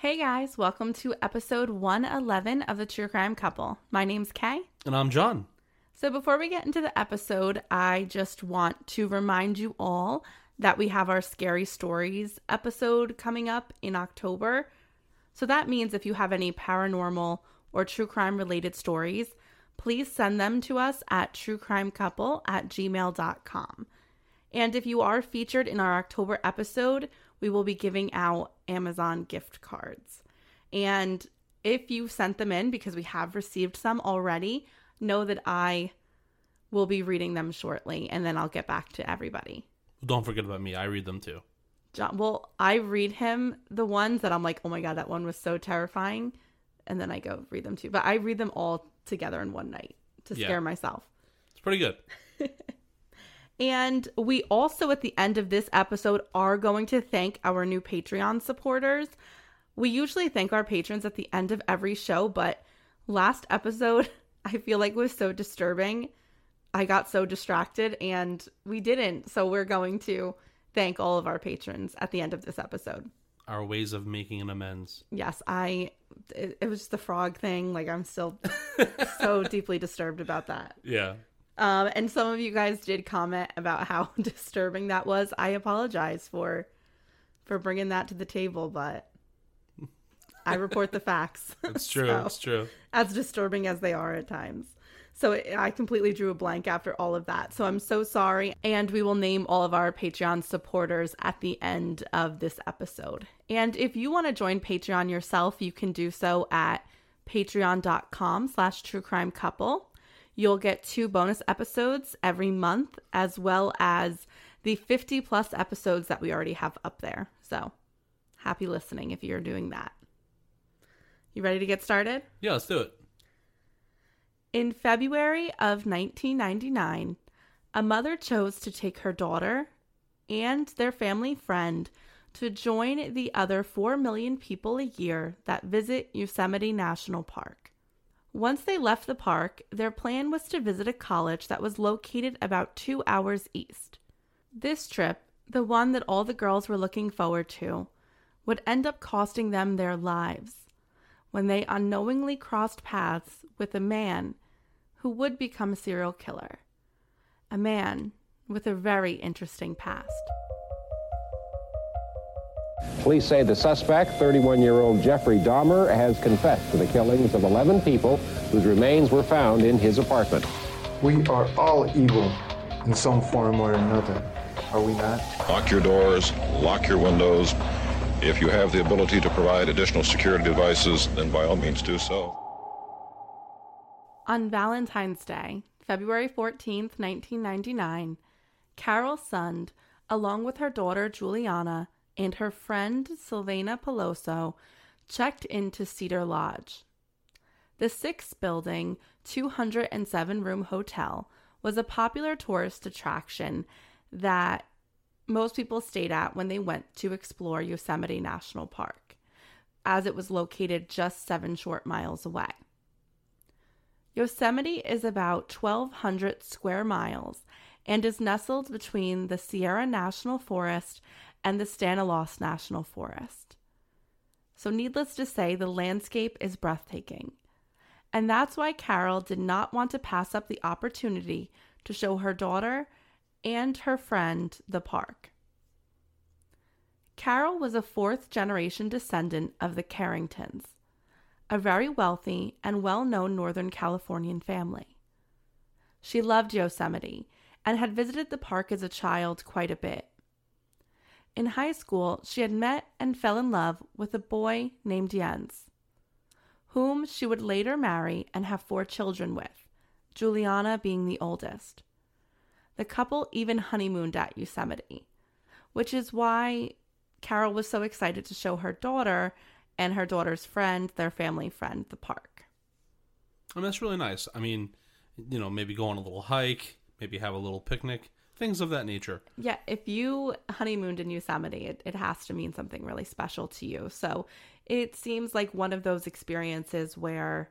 Hey guys, welcome to episode 111 of the True Crime Couple. My name's Kay. And I'm John. So, before we get into the episode, I just want to remind you all that we have our Scary Stories episode coming up in October. So, that means if you have any paranormal or true crime related stories, please send them to us at truecrimecouple at gmail.com. And if you are featured in our October episode, we will be giving out Amazon gift cards. And if you've sent them in, because we have received some already, know that I will be reading them shortly and then I'll get back to everybody. Don't forget about me. I read them too. John, well, I read him the ones that I'm like, oh my God, that one was so terrifying. And then I go read them too. But I read them all together in one night to Yeah. scare myself. It's pretty good. And we also, at the end of this episode, are going to thank our new Patreon supporters. We usually thank our patrons at the end of every show, but last episode, I feel like was so disturbing. I got so distracted and we didn't. So we're going to thank all of our patrons at the end of this episode. Our ways of making an amends. Yes, I, it, it was just the frog thing. Like, I'm still so deeply disturbed about that. Yeah. Um, and some of you guys did comment about how disturbing that was. I apologize for for bringing that to the table, but I report the facts. It's true. So, It's true. as disturbing as they are at times. So it, I completely drew a blank after all of that. So I'm so sorry. And we will name all of our Patreon supporters at the end of this episode. And if you want to join Patreon yourself, you can do so at patreon.com slash true crime couple. You'll get two bonus episodes every month, as well as the 50 plus episodes that we already have up there. So happy listening if you're doing that. You ready to get started? Yeah, let's do it. In February of 1999, a mother chose to take her daughter and their family friend to join the other 4 million people a year that visit Yosemite National Park. Once they left the park, their plan was to visit a college that was located about two hours east. This trip, the one that all the girls were looking forward to, would end up costing them their lives when they unknowingly crossed paths with a man who would become a serial killer. A man with a very interesting past. Police say the suspect, 31-year-old Jeffrey Dahmer, has confessed to the killings of 11 people whose remains were found in his apartment. We are all evil in some form or another, are we not? Lock your doors, lock your windows. If you have the ability to provide additional security devices, then by all means do so. On Valentine's Day, February 14th, 1999, Carole Sund, along with her daughter Juliana and her friend Sylvana Peloso, checked into Cedar Lodge. The six building, 207 room hotel was a popular tourist attraction that most people stayed at when they went to explore Yosemite National Park, as it was located just seven short miles away. Yosemite is about 1,200 square miles and is nestled between the Sierra National Forest and the Stanislaus National Forest. So, needless to say, the landscape is breathtaking. And that's why Carole did not want to pass up the opportunity to show her daughter and her friend the park. Carole was a fourth generation descendant of the Carringtons, a very wealthy and well known Northern Californian family. She loved Yosemite and had visited the park as a child quite a bit. In high school, she had met and fell in love with a boy named Jens, whom she would later marry and have four children with, Juliana being the oldest. The couple even honeymooned at Yosemite, which is why Carole was so excited to show her daughter and her daughter's friend, their family friend, the park. I mean, that's really nice. I mean, you know, maybe go on a little hike, maybe have a little picnic, things of that nature. Yeah, if you honeymooned in Yosemite, it, it has to mean something really special to you. So it seems like one of those experiences where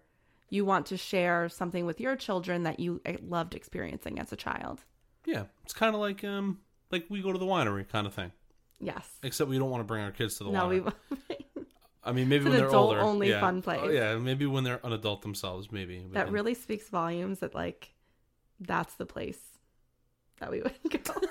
you want to share something with your children that you eh, loved experiencing as a child. Yeah, it's kind of like um, like we go to the winery kind of thing. Yes. Except we don't want to bring our kids to the No, we. winery. I mean, maybe It's when an they're older, only yeah. fun place. Oh, yeah, maybe when they're an adult themselves, maybe. that can- really speaks volumes that like that's the place that we would go.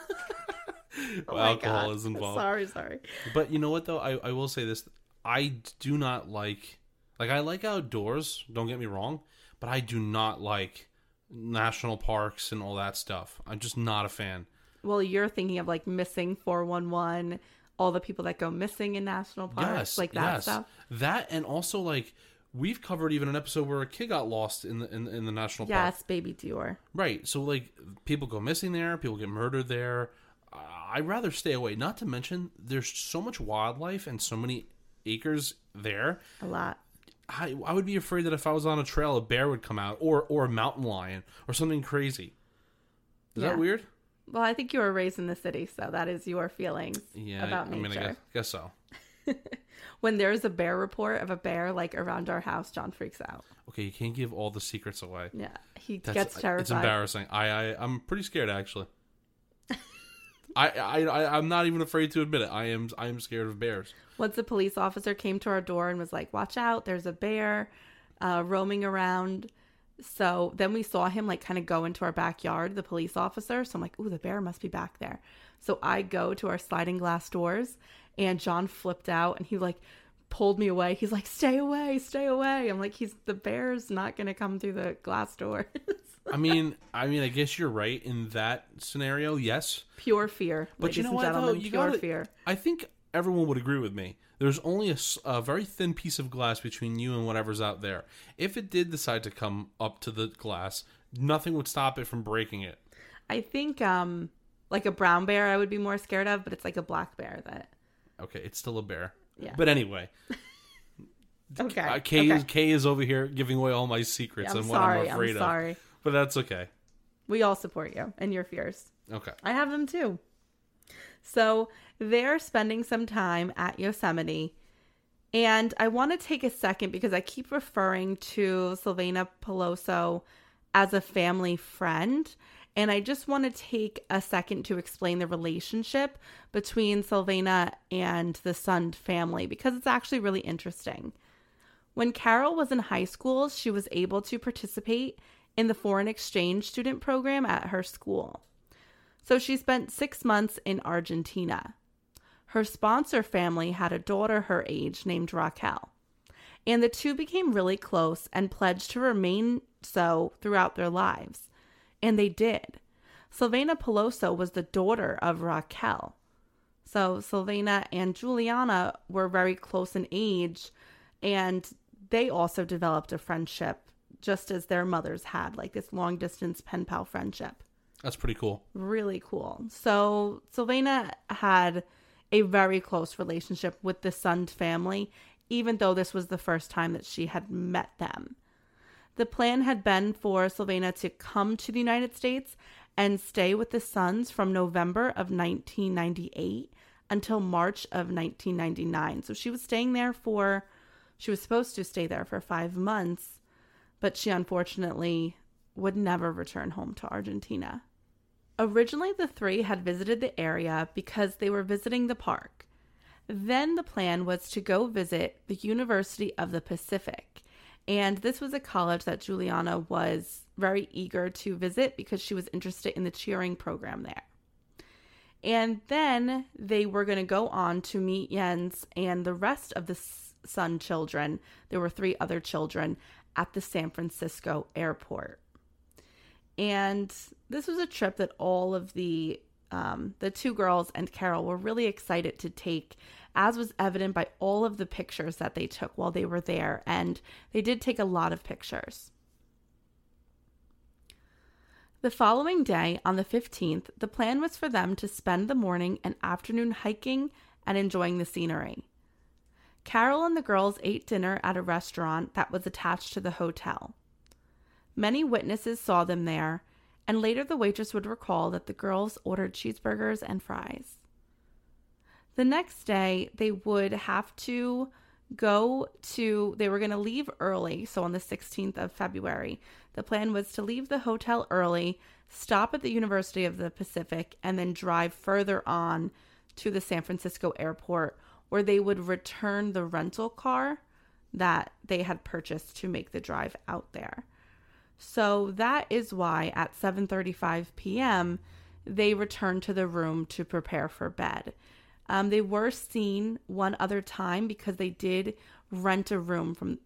Oh alcohol God. is involved. Sorry, sorry. But you know what though? I, I will say this. I do not like like I like outdoors, don't get me wrong, but I do not like national parks and all that stuff. I'm just not a fan. Well, you're thinking of like missing 411, all the people that go missing in national parks, yes. like that yes. stuff. That and also like we've covered even an episode where a kid got lost in the in, in the national park. Yes, baby Dior. Right. So like people go missing there, people get murdered there. Uh, I'd rather stay away. Not to mention there's so much wildlife and so many acres there. A lot. I, I would be afraid that if I was on a trail, a bear would come out, or or a mountain lion, or something crazy. Is Yeah. that weird? Well, I think you were raised in the city, so that is your feelings Yeah, about I nature. mean, I guess, guess so. When there's a bear report of a bear like around our house, John freaks out. Okay, you can't give all the secrets away. Yeah, he That's, gets terrified. It's embarrassing. I, I I'm pretty scared actually. I, I I I'm not even afraid to admit it. I am I am scared of bears. Once a police officer came to our door and was like, "Watch out! There's a bear uh, roaming around." So then we saw him like kind of go into our backyard, the police officer. So I'm like, "Ooh, the bear must be back there." So I go to our sliding glass doors, and John flipped out and he like pulled me away. He's like, "Stay away, stay away!" I'm like, "He's the bear's not gonna come through the glass door." I mean, I mean, I guess you're right in that scenario. Yes, pure fear, but you know what though? You pure gotta, fear. I think everyone would agree with me. There's only a very thin piece of glass between you and whatever's out there. If it did decide to come up to the glass, nothing would stop it from breaking it. I think um like a brown bear I would be more scared of, but it's like a black bear that Okay, it's still a bear. Yeah. But anyway, Okay. uh, Kay okay. is Kay is over here giving away all my secrets I'm and what sorry. I'm afraid I'm of. sorry. But that's okay. We all support you and your fears. Okay. I have them too. So they're spending some time at Yosemite. And I want to take a second because I keep referring to Sylvana Peloso as a family friend. And I just want to take a second to explain the relationship between Sylvana and the Sund family because it's actually really interesting. When Carole was in high school, she was able to participate in the foreign exchange student program at her school. So she spent six months in Argentina. Her sponsor family had a daughter her age named Raquel. And the two became really close and pledged to remain so throughout their lives. And they did. Sylvana Peloso was the daughter of Raquel. So Sylvana and Juliana were very close in age, and they also developed a friendship just as their mothers had, like this long distance pen pal friendship That's pretty cool. really cool. So Sylvana had a very close relationship with the Sund family, even though this was the first time that she had met them. The plan had been for Sylvana to come to the United States and stay with the Sunds from November of 1998 until March of 1999. So she was staying there for, she was supposed to stay there for five months, but she unfortunately would never return home to Argentina. Originally, the three had visited the area because they were visiting the park. Then the plan was to go visit the University of the Pacific. And this was a college that Juliana was very eager to visit because she was interested in the cheering program there. And then they were going to go on to meet Jens and the rest of the Sund children. There were three other children at the San Francisco airport. And this was a trip that all of the um, the two girls and Carole were really excited to take, as was evident by all of the pictures that they took while they were there. And they did take a lot of pictures. The following day, on the 15th, the plan was for them to spend the morning and afternoon hiking and enjoying the scenery. Carole and the girls ate dinner at a restaurant that was attached to the hotel. Many witnesses saw them there, and later the waitress would recall that the girls ordered cheeseburgers and fries. The next day, they would have to go to, they were going to leave early. So on the 16th of February, the plan was to leave the hotel early, stop at the University of the Pacific, and then drive further on to the San Francisco airport where they would return the rental car that they had purchased to make the drive out there. So that is why at 7:35 p.m. they returned to the room to prepare for bed. Um, they were seen one other time because they did rent a room from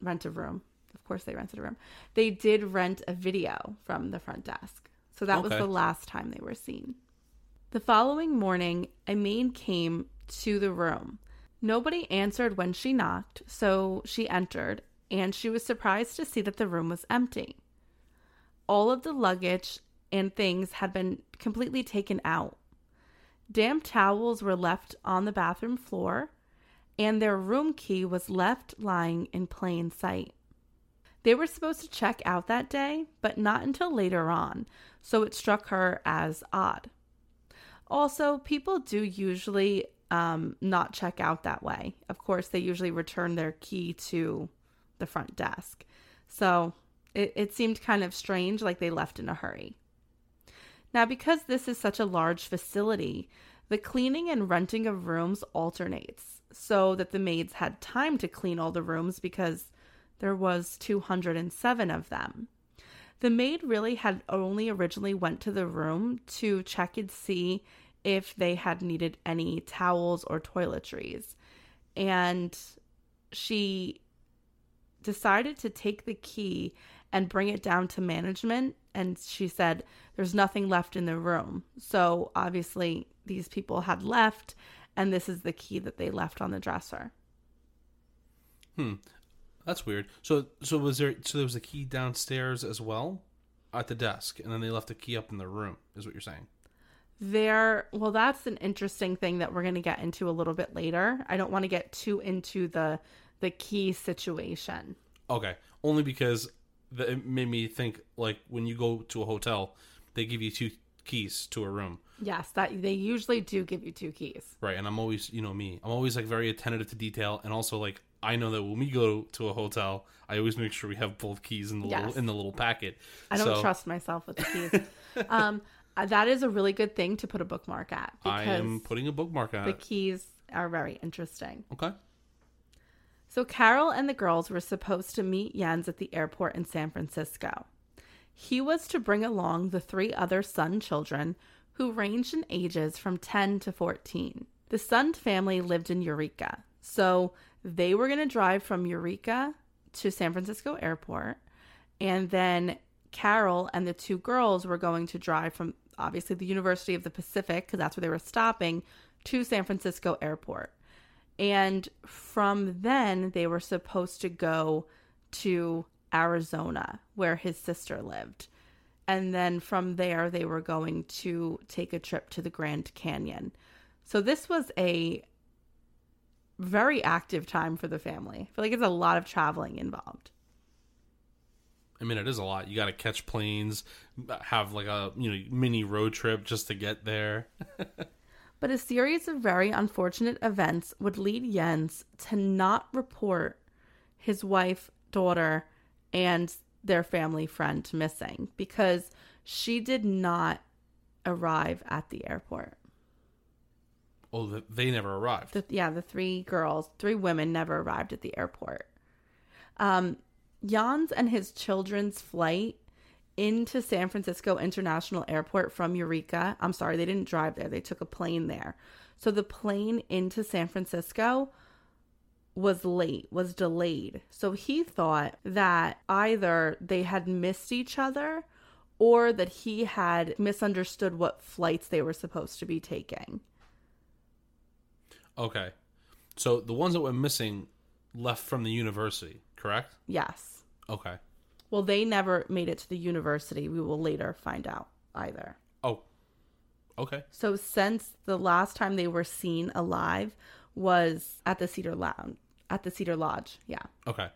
rent a room. Of course, they rented a room. They did rent a video from the front desk. So that was the last time they were seen. The following morning, a maid came to the room. Nobody answered when she knocked, so she entered, and she was surprised to see that the room was empty. All of the luggage and things had been completely taken out. Damp towels were left on the bathroom floor, and their room key was left lying in plain sight. They were supposed to check out that day, but not until later on, so it struck her as odd. Also, people do usually um, not check out that way. Of course, they usually return their key to the front desk. So it, it seemed kind of strange, like they left in a hurry. Now, because this is such a large facility, the cleaning and renting of rooms alternates so that the maids had time to clean all the rooms because there was 207 of them. The maid really had only originally went to the room to check and see if they had needed any towels or toiletries. And she decided to take the key and bring it down to management and she said there's nothing left in the room. So obviously these people had left and this is the key that they left on the dresser. Hmm. That's weird. So so was there so there was a key downstairs as well at the desk and then they left the key up in the room is what you're saying. There, well, that's an interesting thing that we're going to get into a little bit later. I don't want to get too into the the key situation. Okay. Only because the, it made me think like when you go to a hotel, they give you two keys to a room. Yes, that they usually do give you two keys. Right. And I'm always, you know, me, I'm always like very attentive to detail. And also like, I know that when we go to a hotel, I always make sure we have both keys in the Yes. little, in the little packet. I don't So trust myself with the keys. um, uh, that is a really good thing to put a bookmark at I because am putting a bookmark at the keys are very interesting. Okay. So Carole and the girls were supposed to meet Jens at the airport in San Francisco. He was to bring along the three other Sund children who ranged in ages from 10 to 14. The Sund family lived in Eureka, so they were going to drive from Eureka to San Francisco airport, and then Carole and the two girls were going to drive from obviously the University of the Pacific, because that's where they were stopping, to San Francisco airport. And from then, they were supposed to go to Arizona, where his sister lived. And then from there, they were going to take a trip to the Grand Canyon. So this was a very active time for the family. I feel like it's a lot of traveling involved. I mean, it is a lot. You got to catch planes, have like a you know mini road trip just to get there. But a series of very unfortunate events would lead Jens to not report his wife, daughter, and their family friend missing because she did not arrive at the airport. Oh, th- they never arrived. The, yeah, the three girls, three women never arrived at the airport. Um, Jens and his children's flight into San Francisco International Airport from Eureka. I'm sorry, they didn't drive there. They took a plane there. So the plane into San Francisco was late, was delayed. So he thought that either they had missed each other or that he had misunderstood what flights they were supposed to be taking. Okay, so the ones that were missing left from the university, correct? Yes. Okay. Well, they never made it to the university. We will later find out either. Oh. Okay. So, since the last time they were seen alive was at the Cedar Lounge, at the Cedar Lodge, yeah. Okay.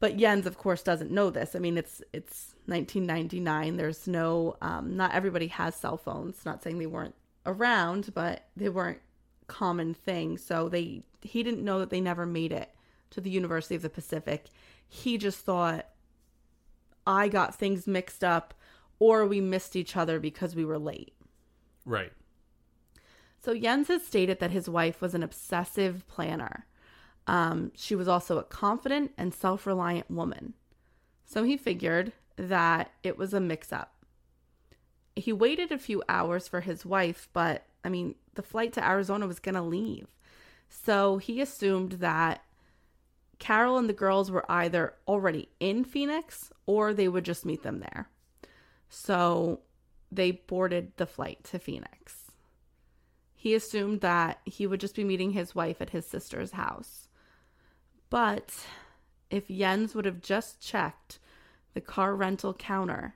But Jens, of course, doesn't know this. I mean, it's it's 1999. There's no, um, not everybody has cell phones. Not saying they weren't around, but they weren't common thing. So they he didn't know that they never made it to the University of the Pacific. He just thought I got things mixed up, or we missed each other because we were late. Right. So Jens has stated that his wife was an obsessive planner. Um, she was also a confident and self reliant woman. So he figured that it was a mix up. He waited a few hours for his wife, but I mean, the flight to Arizona was going to leave. So he assumed that Carole and the girls were either already in Phoenix or they would just meet them there. So they boarded the flight to Phoenix. He assumed that he would just be meeting his wife at his sister's house. But if Jens would have just checked the car rental counter,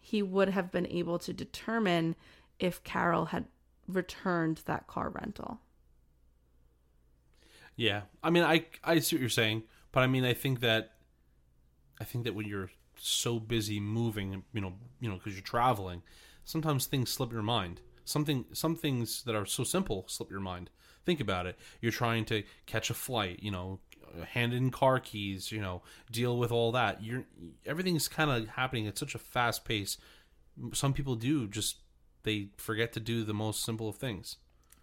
he would have been able to determine if Carole had returned that car rental. Yeah, I mean, I I see what you're saying, but I mean, I think that I think that when you're so busy moving, you know, you know, because you're traveling, sometimes things slip your mind. Something, some things that are so simple slip your mind. Think about it. You're trying to catch a flight, you know, hand in car keys, you know, deal with all that. You're everything's kind of happening at such a fast pace. Some people do just they forget to do the most simple of things.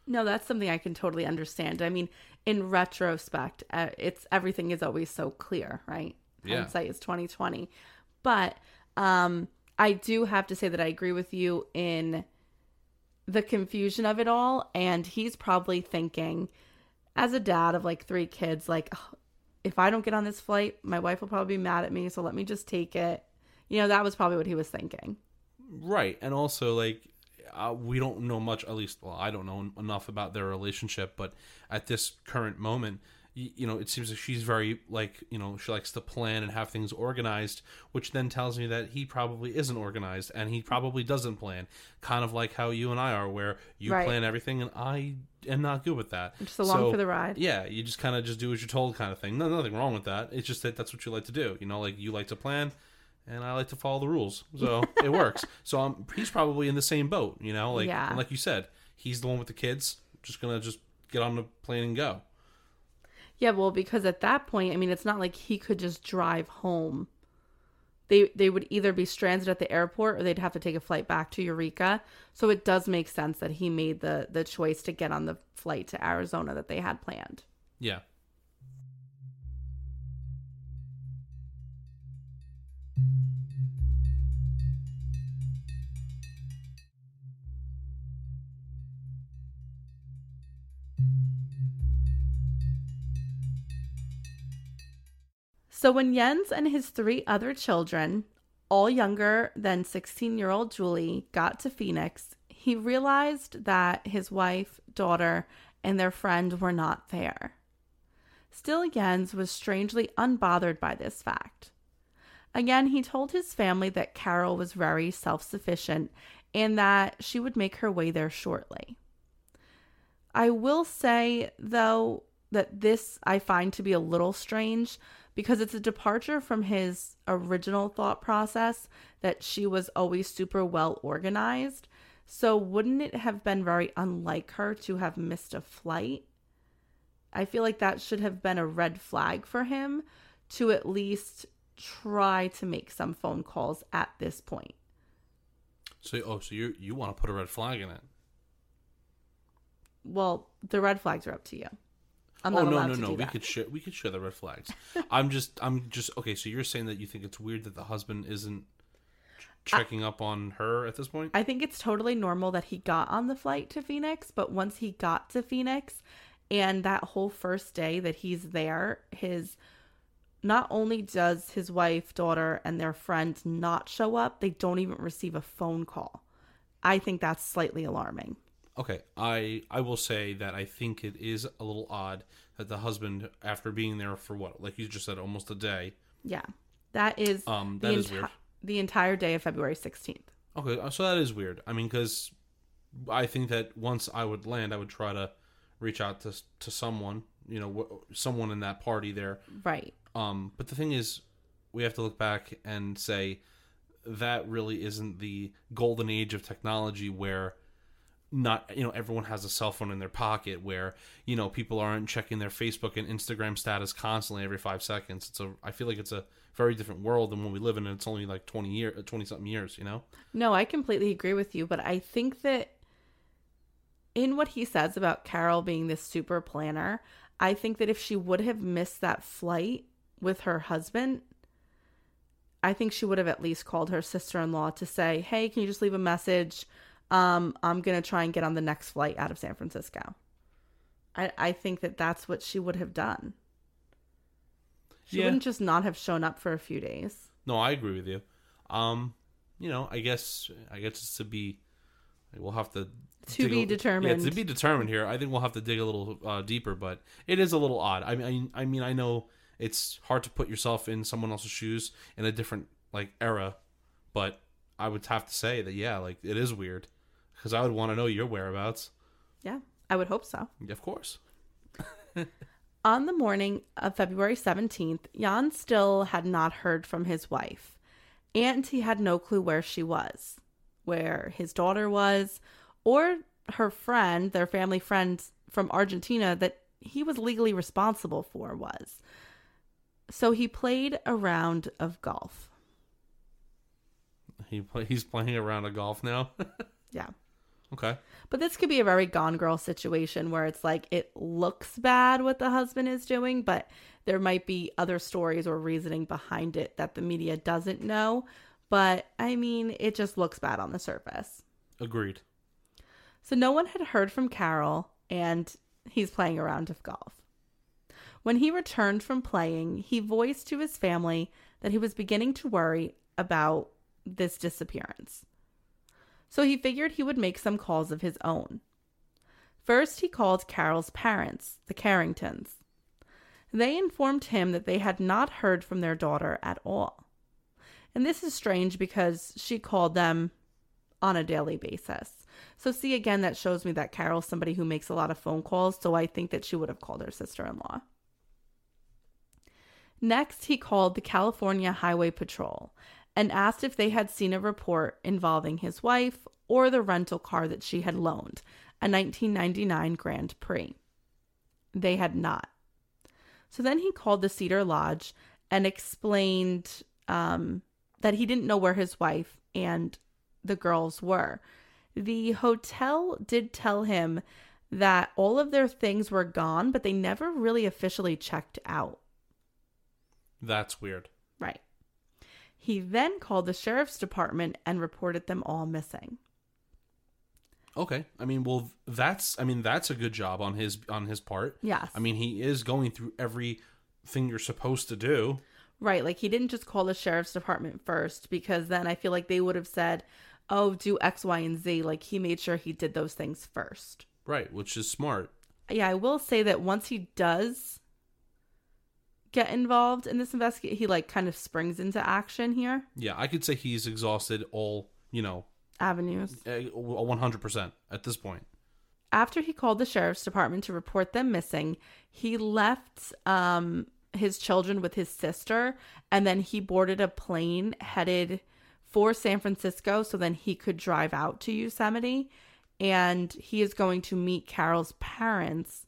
No, that's something I can totally understand. I mean, in retrospect, uh, it's everything is always so clear, right? Yeah. Hindsight is twenty twenty, but um, I do have to say that I agree with you in the confusion of it all, and he's probably thinking, as a dad of like three kids, like "Ugh, if I don't get on this flight, my wife will probably be mad at me, so let me just take it. You know, that was probably what he was thinking. Right, and also like uh, we don't know much. At least, well, I don't know enough about their relationship. But at this current moment, you, you know, it seems like she's very like you know she likes to plan and have things organized, which then tells me that he probably isn't organized and he probably doesn't plan. Kind of like how you and I are, where you Right. plan everything and I am not good with that. Just along for the ride. Yeah, you just kind of just do as you're told, kind of thing. No, nothing wrong with that. It's just that that's what you like to do. You know, like you like to plan, and I like to follow the rules, so it works. So um, he's probably in the same boat. You know, like Yeah. like you said, he's the one with the kids, just gonna just get on the plane and go. Yeah, well, because at that point, I mean, it's not like he could just drive home. They they would either be stranded at the airport or they'd have to take a flight back to Eureka. So it does make sense that he made the the choice to get on the flight to Arizona that they had planned. Yeah. So when Jens and his three other children, all younger than 16 year old Julie, got to Phoenix, he realized that his wife, daughter, and their friend were not there. Still, Jens was strangely unbothered by this fact. Again, he told his family that Carole was very self sufficient and that she would make her way there shortly. I will say, though, that this I find to be a little strange because it's a departure from his original thought process that she was always super well organized. So, wouldn't it have been very unlike her to have missed a flight? I feel like that should have been a red flag for him to at least try to make some phone calls at this point. So oh, so you you want to put a red flag in it? Well, the red flags are up to you. I'm oh not no no no! We that. could share we could share the red flags. I'm just I'm just okay. So you're saying that you think it's weird that the husband isn't ch- checking up on her at this point? I think it's totally normal that he got on the flight to Phoenix, but once he got to Phoenix and that whole first day that he's there, his not only does his wife, daughter, and their friend not show up, they don't even receive a phone call. I think that's slightly alarming. Okay, I I will say that I think it is a little odd that the husband, after being there for what, like you just said, almost a day. Yeah. That is Um, the, is weird. the entire day of February 16th. Okay, uh, so that is weird. I mean, because I think that once I would land, I would try to reach out to to someone, you know, someone in that party there. Right. Um, but the thing is, we have to look back and say that really isn't the golden age of technology where not you know everyone has a cell phone in their pocket where you know people aren't checking their Facebook and Instagram status constantly every 5 seconds it's a I feel like it's a very different world than when we live in and it's only like 20 year 20 something years you know No, I completely agree with you, but I think that in what he says about Carole being this super planner, I think that if she would have missed that flight with her husband, I think she would have at least called her sister in law to say, Hey, can you just leave a message? Um, I'm going to try and get on the next flight out of San Francisco. I, I think that that's what she would have done. She Yeah. wouldn't just not have shown up for a few days. No, I agree with you. Um, you know, I guess I guess it's to be. We'll have to To be a- determined. Yeah, to be determined here. I think we'll have to dig a little uh, deeper, but it is a little odd. I mean, I, I mean, I know it's hard to put yourself in someone else's shoes in a different like era, but I would have to say that yeah, like it is weird because I would want to know your whereabouts. Yeah, I would hope so. Of course. On the morning of February 17th, Jan still had not heard from his wife, and he had no clue where she was, where his daughter was, or her friend, their family friend from Argentina that he was legally responsible for was. So he played a round of golf. He play, he's playing a round of golf now. Yeah. Okay. But this could be a very gone girl situation where it's like it looks bad what the husband is doing, but there might be other stories or reasoning behind it that the media doesn't know. But I mean, it just looks bad on the surface. Agreed. So no one had heard from Carole, and he's playing a round of golf. When he returned from playing, he voiced to his family that he was beginning to worry about this disappearance. So he figured he would make some calls of his own. First, he called Carole's parents, the Carringtons. They informed him that they had not heard from their daughter at all. And this is strange because she called them on a daily basis. So, see, again, that shows me that Carole's somebody who makes a lot of phone calls. So, I think that she would have called her sister in law. Next, he called the California Highway Patrol and asked if they had seen a report involving his wife or the rental car that she had loaned, a 1999 Grand Prix. They had not. So then he called the Cedar Lodge and explained um, that he didn't know where his wife and the girls were. The hotel did tell him that all of their things were gone, but they never really officially checked out. That's weird. He then called the sheriff's department and reported them all missing. Okay. I mean, well, that's I mean that's a good job on his on his part. Yes. I mean, he is going through everything you're supposed to do. Right. Like he didn't just call the sheriff's department first because then I feel like they would have said, oh, do X, Y, and Z. Like he made sure he did those things first. Right, which is smart. Yeah, I will say that once he does get involved in this investigation, he like kind of springs into action here. Yeah, I could say he's exhausted all, you know, Avenues. eh, 100% at this point. after he called the sheriff's department to report them missing, he left um, his children with his sister and then he boarded a plane headed for San Francisco so then he could drive out to Yosemite. And he is going to meet Carole's parents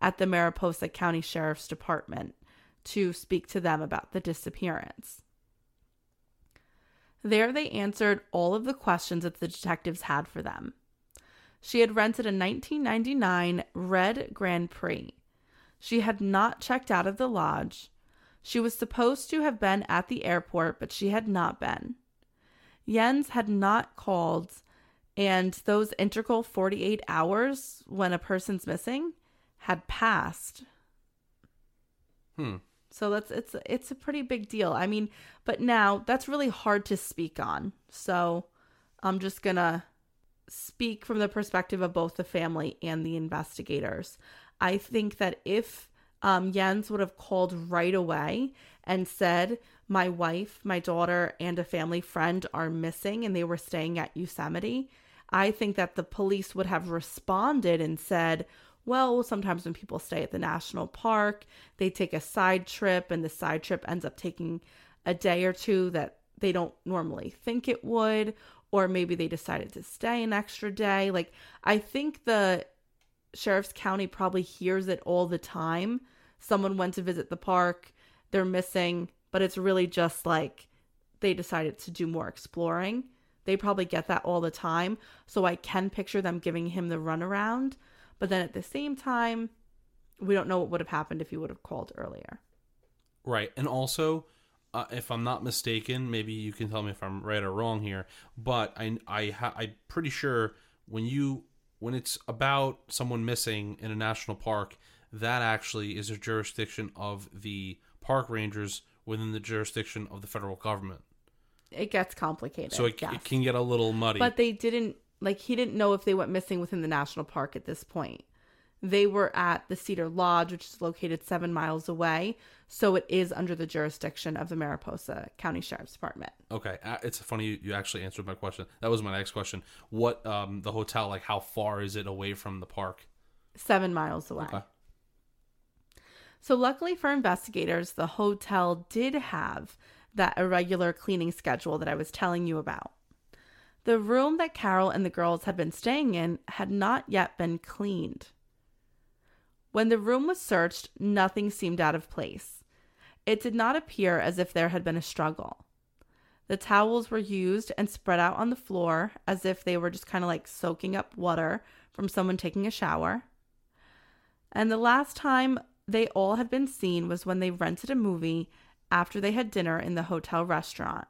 at the Mariposa County Sheriff's Department to speak to them about the disappearance. There, they answered all of the questions that the detectives had for them. She had rented a 1999 red Grand Prix. She had not checked out of the lodge. She was supposed to have been at the airport, but she had not been. Jens had not called, and those integral 48 hours when a person's missing had passed. Hmm. So that's it's it's a pretty big deal. I mean, but now that's really hard to speak on. So I'm just going to speak from the perspective of both the family and the investigators. I think that if um, Jens would have called right away and said, My wife, my daughter, and a family friend are missing and they were staying at Yosemite, I think that the police would have responded and said, well, sometimes when people stay at the national park, they take a side trip, and the side trip ends up taking a day or two that they don't normally think it would, or maybe they decided to stay an extra day. Like, I think the sheriff's county probably hears it all the time. Someone went to visit the park, they're missing, but it's really just like they decided to do more exploring. they probably get that all the time. So I can picture them giving him the runaround. But then at the same time, we don't know what would have happened if he would have called earlier. Right. And also, uh, if I'm not mistaken, maybe you can tell me if I'm right or wrong here, but I I ha- I'm pretty sure when you when it's about someone missing in a national park, that actually is a jurisdiction of the park rangers within the jurisdiction of the federal government. It gets complicated. So it, yes. it can get a little muddy. But they didn't like he didn't know if they went missing within the national park at this point. They were at the Cedar Lodge, which is located seven miles away, so it is under the jurisdiction of the Mariposa County Sheriff's Department. Okay, uh, it's funny you, you actually answered my question. That was my next question. What um the hotel like? How far is it away from the park? Seven miles away. Okay. So, luckily for investigators, the hotel did have that irregular cleaning schedule that I was telling you about. The room that Carole and the girls had been staying in had not yet been cleaned. When the room was searched, nothing seemed out of place. It did not appear as if there had been a struggle. The towels were used and spread out on the floor as if they were just kind of like soaking up water from someone taking a shower. And the last time they all had been seen was when they rented a movie after they had dinner in the hotel restaurant.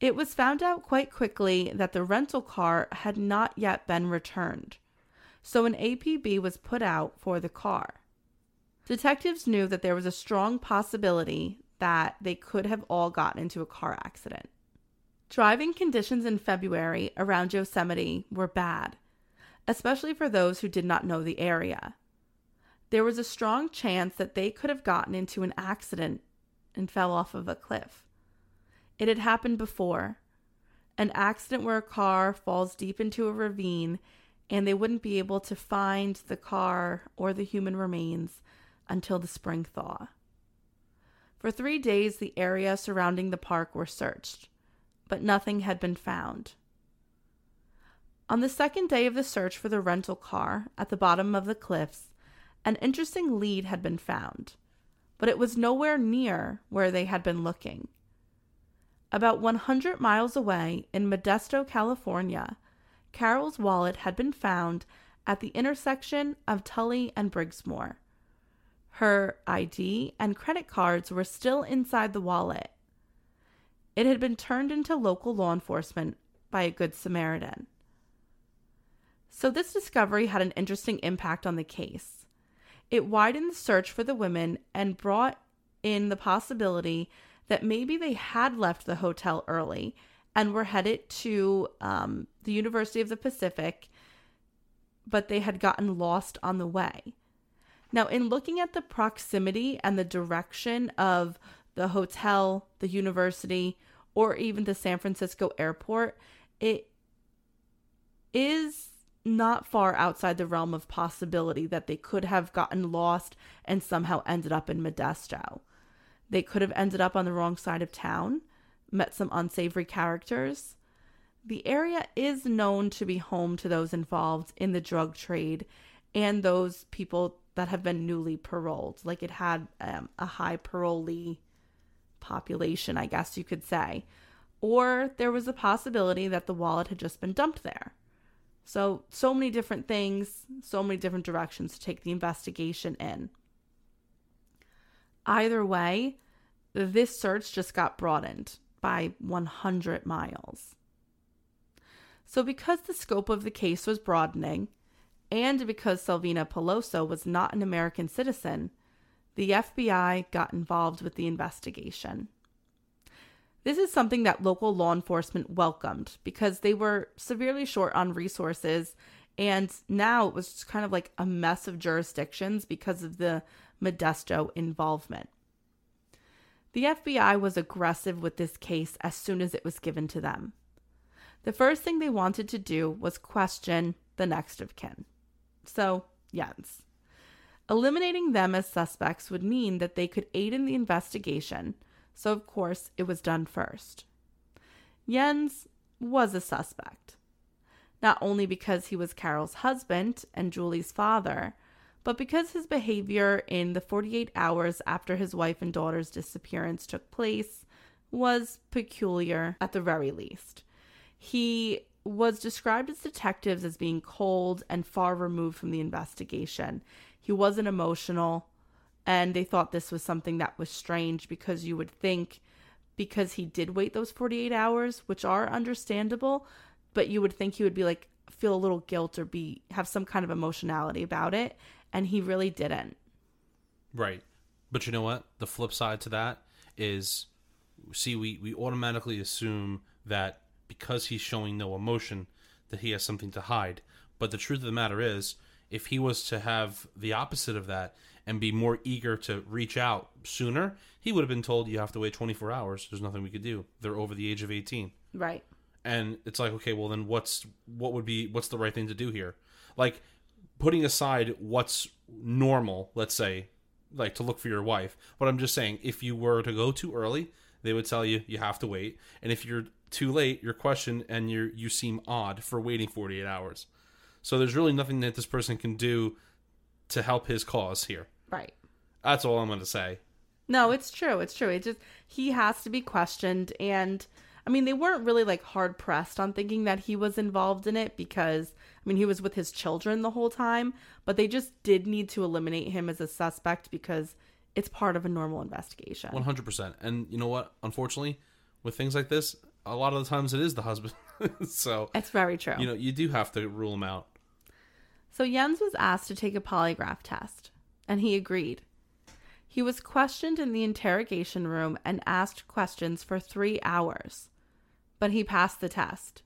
It was found out quite quickly that the rental car had not yet been returned, so an APB was put out for the car. Detectives knew that there was a strong possibility that they could have all gotten into a car accident. Driving conditions in February around Yosemite were bad, especially for those who did not know the area. There was a strong chance that they could have gotten into an accident and fell off of a cliff. It had happened before an accident where a car falls deep into a ravine and they wouldn't be able to find the car or the human remains until the spring thaw. For three days, the area surrounding the park were searched, but nothing had been found. On the second day of the search for the rental car at the bottom of the cliffs, an interesting lead had been found, but it was nowhere near where they had been looking. About 100 miles away in Modesto, California, Carole's wallet had been found at the intersection of Tully and Briggsmore. Her ID and credit cards were still inside the wallet. It had been turned into local law enforcement by a Good Samaritan. So, this discovery had an interesting impact on the case. It widened the search for the women and brought in the possibility that maybe they had left the hotel early and were headed to um, the University of the Pacific, but they had gotten lost on the way. Now, in looking at the proximity and the direction of the hotel, the university, or even the San Francisco airport, it is not far outside the realm of possibility that they could have gotten lost and somehow ended up in Modesto. They could have ended up on the wrong side of town, met some unsavory characters. The area is known to be home to those involved in the drug trade and those people that have been newly paroled. Like it had um, a high parolee population, I guess you could say. Or there was a possibility that the wallet had just been dumped there. So, so many different things, so many different directions to take the investigation in. Either way, this search just got broadened by 100 miles. So, because the scope of the case was broadening, and because Silvina Peloso was not an American citizen, the FBI got involved with the investigation. This is something that local law enforcement welcomed because they were severely short on resources, and now it was kind of like a mess of jurisdictions because of the Modesto involvement. The FBI was aggressive with this case as soon as it was given to them. The first thing they wanted to do was question the next of kin. So, Jens. Eliminating them as suspects would mean that they could aid in the investigation, so of course it was done first. Jens was a suspect, not only because he was Carole's husband and Julie's father, but because his behavior in the 48 hours after his wife and daughter's disappearance took place was peculiar at the very least. He was described as detectives as being cold and far removed from the investigation. He wasn't emotional, and they thought this was something that was strange because you would think because he did wait those 48 hours, which are understandable, but you would think he would be like feel a little guilt or be have some kind of emotionality about it, and he really didn't. Right. But you know what? The flip side to that is see we we automatically assume that because he's showing no emotion that he has something to hide. But the truth of the matter is if he was to have the opposite of that and be more eager to reach out sooner, he would have been told you have to wait 24 hours. There's nothing we could do. They're over the age of 18 Right. and it's like okay well then what's what would be what's the right thing to do here like putting aside what's normal let's say like to look for your wife but i'm just saying if you were to go too early they would tell you you have to wait and if you're too late you're questioned and you you seem odd for waiting 48 hours so there's really nothing that this person can do to help his cause here Right. that's all i'm going to say No, it's true. It's true. It just he has to be questioned and I mean they weren't really like hard pressed on thinking that he was involved in it because I mean he was with his children the whole time, but they just did need to eliminate him as a suspect because it's part of a normal investigation. 100% and you know what unfortunately with things like this a lot of the times it is the husband so It's very true. you know you do have to rule him out So Jens was asked to take a polygraph test, and he agreed. He was questioned in the interrogation room and asked questions for three hours, but he passed the test.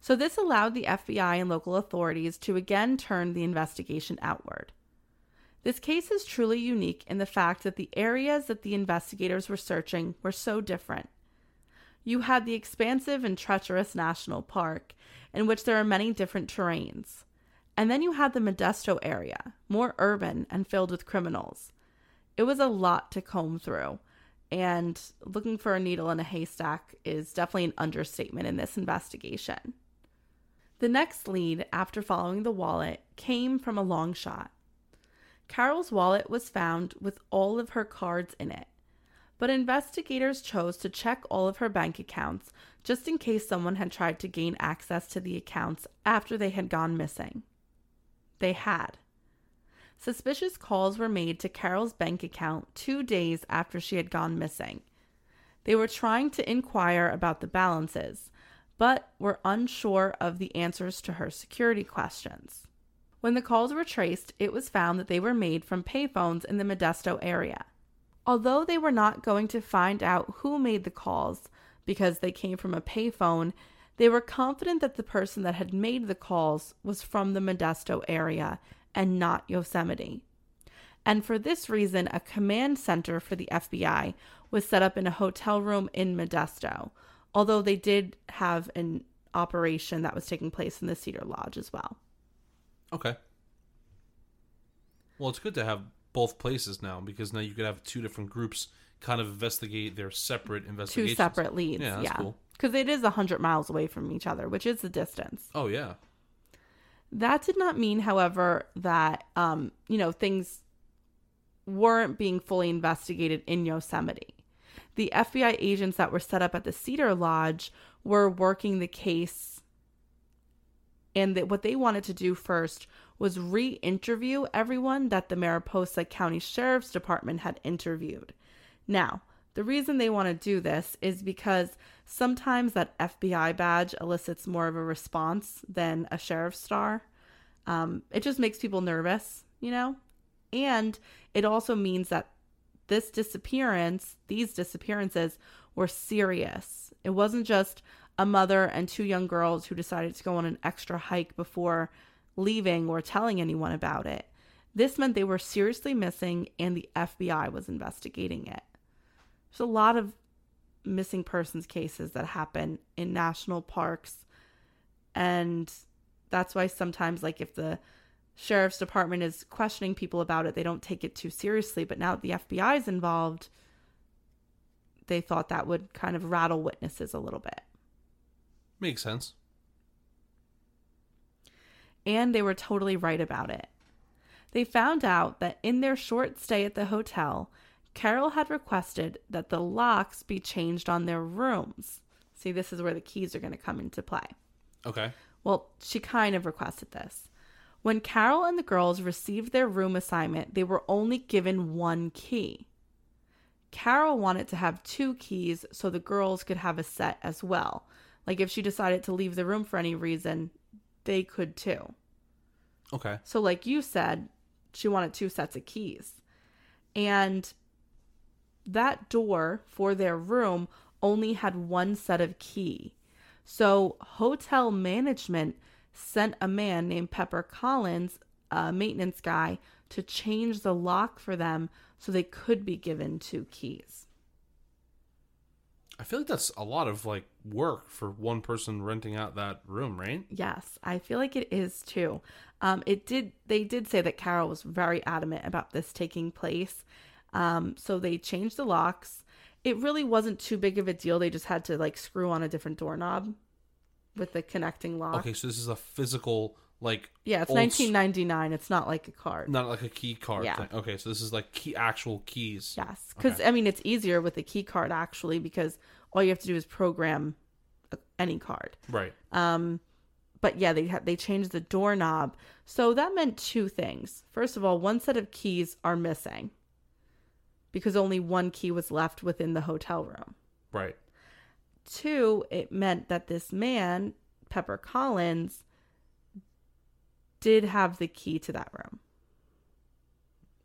So, this allowed the FBI and local authorities to again turn the investigation outward. This case is truly unique in the fact that the areas that the investigators were searching were so different. You had the expansive and treacherous national park, in which there are many different terrains. And then you had the Modesto area, more urban and filled with criminals. It was a lot to comb through, and looking for a needle in a haystack is definitely an understatement in this investigation. The next lead after following the wallet came from a long shot. Carole's wallet was found with all of her cards in it, but investigators chose to check all of her bank accounts just in case someone had tried to gain access to the accounts after they had gone missing. They had. Suspicious calls were made to Carole's bank account two days after she had gone missing. They were trying to inquire about the balances, but were unsure of the answers to her security questions. When the calls were traced, it was found that they were made from payphones in the Modesto area. Although they were not going to find out who made the calls because they came from a payphone, they were confident that the person that had made the calls was from the Modesto area and not Yosemite. And for this reason, a command center for the FBI was set up in a hotel room in Modesto, although they did have an operation that was taking place in the Cedar Lodge as well. okay well it's good to have both places now because now you could have two different groups kind of investigate their separate investigations. Two separate leads, yeah yeah. cool Because it is 100 miles away from each other, which is the distance. oh yeah That did not mean, however, that um, you know, things weren't being fully investigated in Yosemite. The FBI agents that were set up at the Cedar Lodge were working the case and that what they wanted to do first was re-interview everyone that the Mariposa County Sheriff's Department had interviewed. Now, the reason they want to do this is because sometimes that FBI badge elicits more of a response than a sheriff's star. Um, it just makes people nervous, you know? And it also means that this disappearance, these disappearances, were serious. It wasn't just a mother and two young girls who decided to go on an extra hike before leaving or telling anyone about it. This meant they were seriously missing and the FBI was investigating it. There's a lot of missing persons cases that happen in national parks. And that's why sometimes, like, if the sheriff's department is questioning people about it, they don't take it too seriously. But now that the FBI is involved, they thought that would kind of rattle witnesses a little bit. makes sense and they were totally right about it. They found out that in their short stay at the hotel, Carole had requested that the locks be changed on their rooms See, this is where the keys are going to come into play. Okay. Well, she kind of requested this. When Carole and the girls received their room assignment, they were only given one key. Carole wanted to have two keys so the girls could have a set as well. Like if she decided to leave the room for any reason, they could too. Okay. So, like you said, she wanted two sets of keys. And that door for their room only had one set of key. So, hotel management sent a man named Pepper Collins, a maintenance guy, to change the lock for them so they could be given two keys. I feel like that's a lot of like work for one person renting out that room, right? Yes, I feel like it is too. Um, it did. They did say that Carole was very adamant about this taking place, um, so they changed the locks. It really wasn't too big of a deal. They just had to like screw on a different doorknob with the connecting lock. Okay, so this is a physical like Yeah, it's old 1999. It's not like a card. not like a key card Yeah. thing. Okay, so this is like key actual keys. Yes, because Okay. I mean it's easier with the key card actually because all you have to do is program any card. Right. Um, but yeah, they ha- they changed the doorknob, so that meant two things. First of all, one set of keys are missing because only one key was left within the hotel room. Right. Two, it meant that this man, Pepper Collins, did have the key to that room.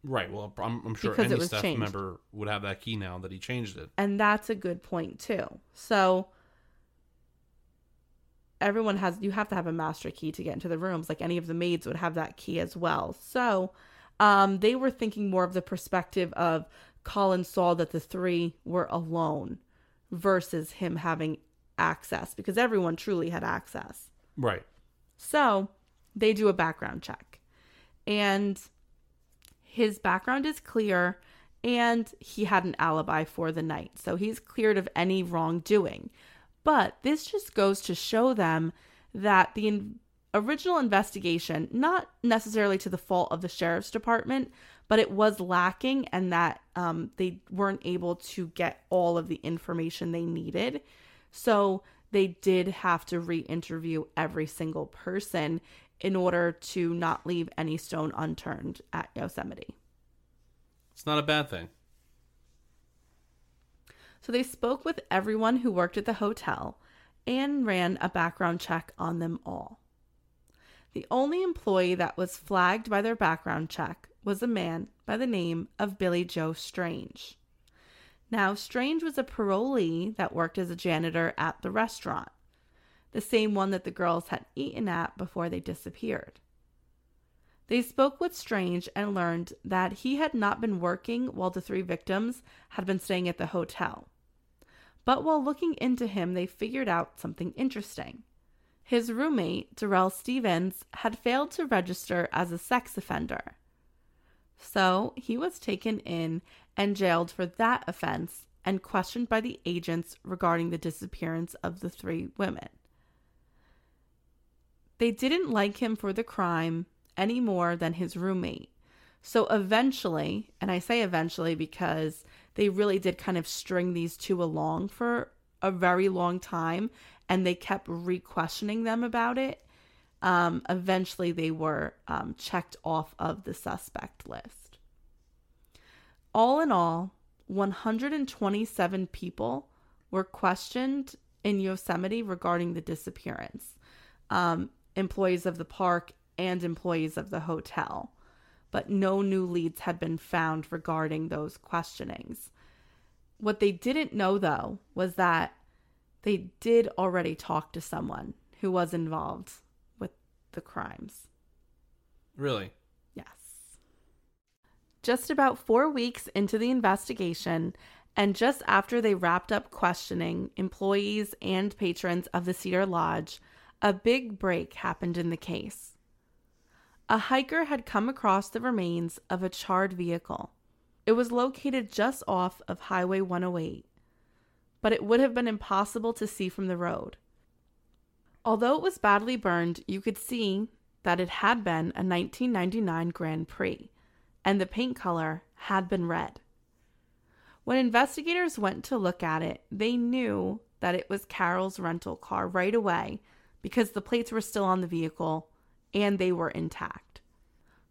Right. Well, I'm, I'm sure Because any staff changed. member would have that key now that he changed it. And that's a good point too. So everyone has you have to have a master key to get into the rooms like any of the maids would have that key as well. So um they were thinking more of the perspective of Collins saw that the three were alone versus him having access because everyone truly had access. Right. So they do a background check. And his background is clear and he had an alibi for the night. So he's cleared of any wrongdoing. But this just goes to show them that the in- original investigation, not necessarily to the fault of the sheriff's department, but it was lacking and that um, they weren't able to get all of the information they needed. So they did have to re interview every single person in order to not leave any stone unturned at Yosemite. It's not a bad thing. So they spoke with everyone who worked at the hotel and ran a background check on them all. The only employee that was flagged by their background check was a man by the name of Billy Joe Strange. Now, Strange was a parolee that worked as a janitor at the restaurant, the same one that the girls had eaten at before they disappeared. They spoke with Strange and learned that he had not been working while the three victims had been staying at the hotel. But while looking into him, they figured out something interesting. His roommate, Darrell Stevens, had failed to register as a sex offender. So he was taken in and jailed for that offense and questioned by the agents regarding the disappearance of the three women. They didn't like him for the crime any more than his roommate. So eventually, and I say eventually because they really did kind of string these two along for a very long time and they kept re questioning them about it. Um, eventually, they were um, checked off of the suspect list. All in all, 127 people were questioned in Yosemite regarding the disappearance um, employees of the park and employees of the hotel. But no new leads had been found regarding those questionings. What they didn't know, though, was that they did already talk to someone who was involved the crimes. Really? Yes. Just about four weeks into the investigation, and just after they wrapped up questioning employees and patrons of the Cedar Lodge, a big break happened in the case. A hiker had come across the remains of a charred vehicle. It was located just off of Highway 108, but it would have been impossible to see from the road. Although it was badly burned, you could see that it had been a 1999 Grand Prix, and the paint color had been red. When investigators went to look at it, they knew that it was Carole's rental car right away because the plates were still on the vehicle and they were intact.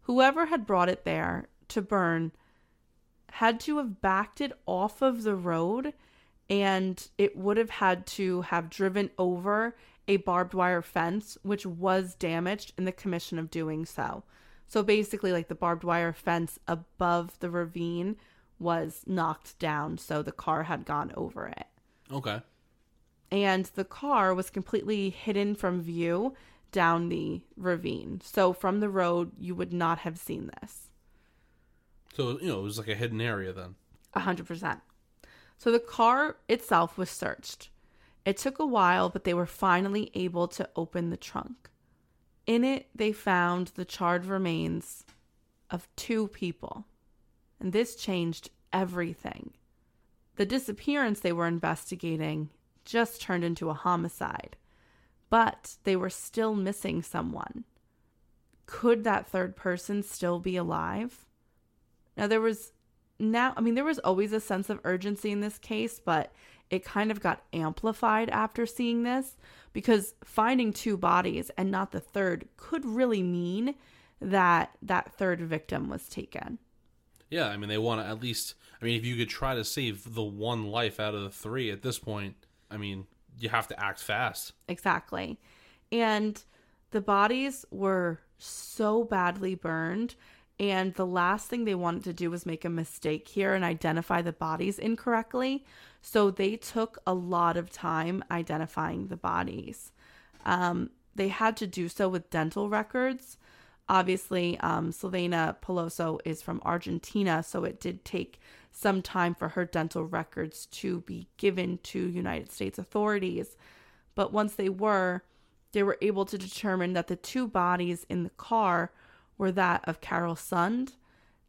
Whoever had brought it there to burn had to have backed it off of the road and it would have had to have driven over a barbed wire fence, which was damaged in the commission of doing so. So basically, like the barbed wire fence above the ravine was knocked down, so the car had gone over it. Okay. And the car was completely hidden from view down the ravine. So from the road, you would not have seen this. So you know it was like a hidden area then. A hundred percent. So the car itself was searched. It took a while, but they were finally able to open the trunk. In it, they found the charred remains of two people. And this changed everything. The disappearance they were investigating just turned into a homicide, but they were still missing someone. Could that third person still be alive? Now, there was now, I mean, there was always a sense of urgency in this case, but it kind of got amplified after seeing this because finding two bodies and not the third could really mean that that third victim was taken. Yeah, I mean they want to at least. I mean, if you could try to save the one life out of the three at this point, I mean, you have to act fast. Exactly. And the bodies were so badly burned. And the last thing they wanted to do was make a mistake here and identify the bodies incorrectly. So they took a lot of time identifying the bodies. Um, they had to do so with dental records. Obviously, um, Silvana Pelosso is from Argentina, so it did take some time for her dental records to be given to United States authorities. But once they were, they were able to determine that the two bodies in the car were that of Carole Sund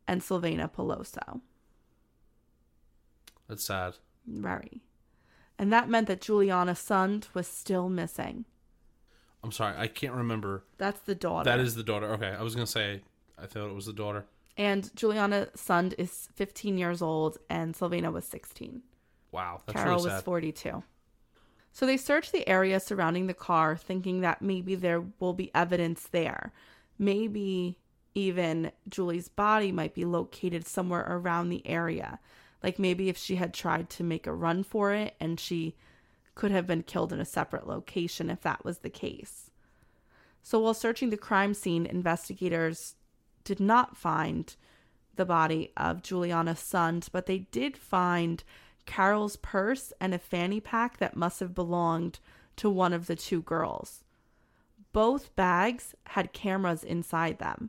and Silvana Pelosso. That's sad. Very. And that meant that Juliana Sund was still missing. I'm sorry, I can't remember. That's the daughter. That is the daughter. Okay, I was gonna say I thought it was the daughter. And Juliana Sund is 15 years old, and Silvana was 16. Wow, that's Carole really was 42. So they searched the area surrounding the car, thinking that maybe there will be evidence there. Maybe even Julie's body might be located somewhere around the area. Like maybe if she had tried to make a run for it and she could have been killed in a separate location if that was the case. So while searching the crime scene, investigators did not find the body of Juliana's Sund, but they did find Carole's purse and a fanny pack that must have belonged to one of the two girls. Both bags had cameras inside them.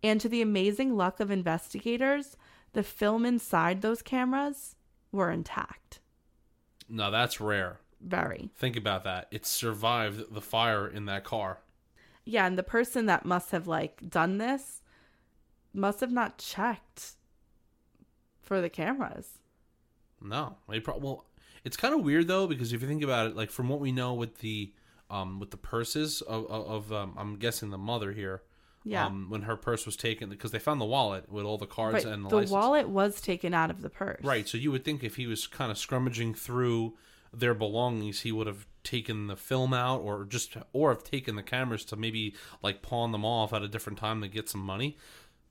And to the amazing luck of investigators, the film inside those cameras were intact. No, that's rare. Very. Think about that. It survived the fire in that car. Yeah, and the person that must have like done this must have not checked for the cameras. No, they pro- well, it's kind of weird though because if you think about it, like from what we know with the um with the purses of of, of um, I'm guessing the mother here. Yeah. Um, when her purse was taken, because they found the wallet with all the cards Right. and the, The wallet was taken out of the purse. Right. So you would think if he was kind of scrummaging through their belongings, he would have taken the film out, or just, or have taken the cameras to maybe like pawn them off at a different time to get some money.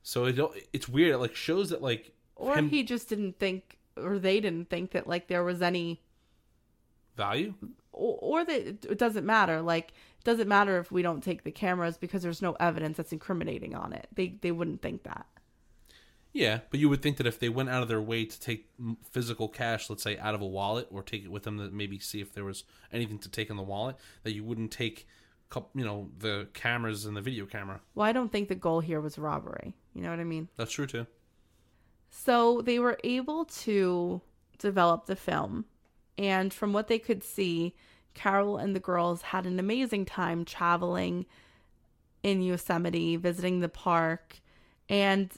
So it it's weird. It like shows that like Or him he just didn't think, or they didn't think that like there was any, value. or, or that it doesn't matter. Like, doesn't matter if we don't take the cameras because there's no evidence that's incriminating on it. They they wouldn't think that. Yeah, but you would think that if they went out of their way to take physical cash, let's say out of a wallet, or take it with them to maybe see if there was anything to take in the wallet, that you wouldn't take, you know, the cameras and the video camera. Well, I don't think the goal here was robbery. You know what I mean? That's true too. So they were able to develop the film. And from what they could see, Carole and the girls had an amazing time traveling in Yosemite, visiting the park, and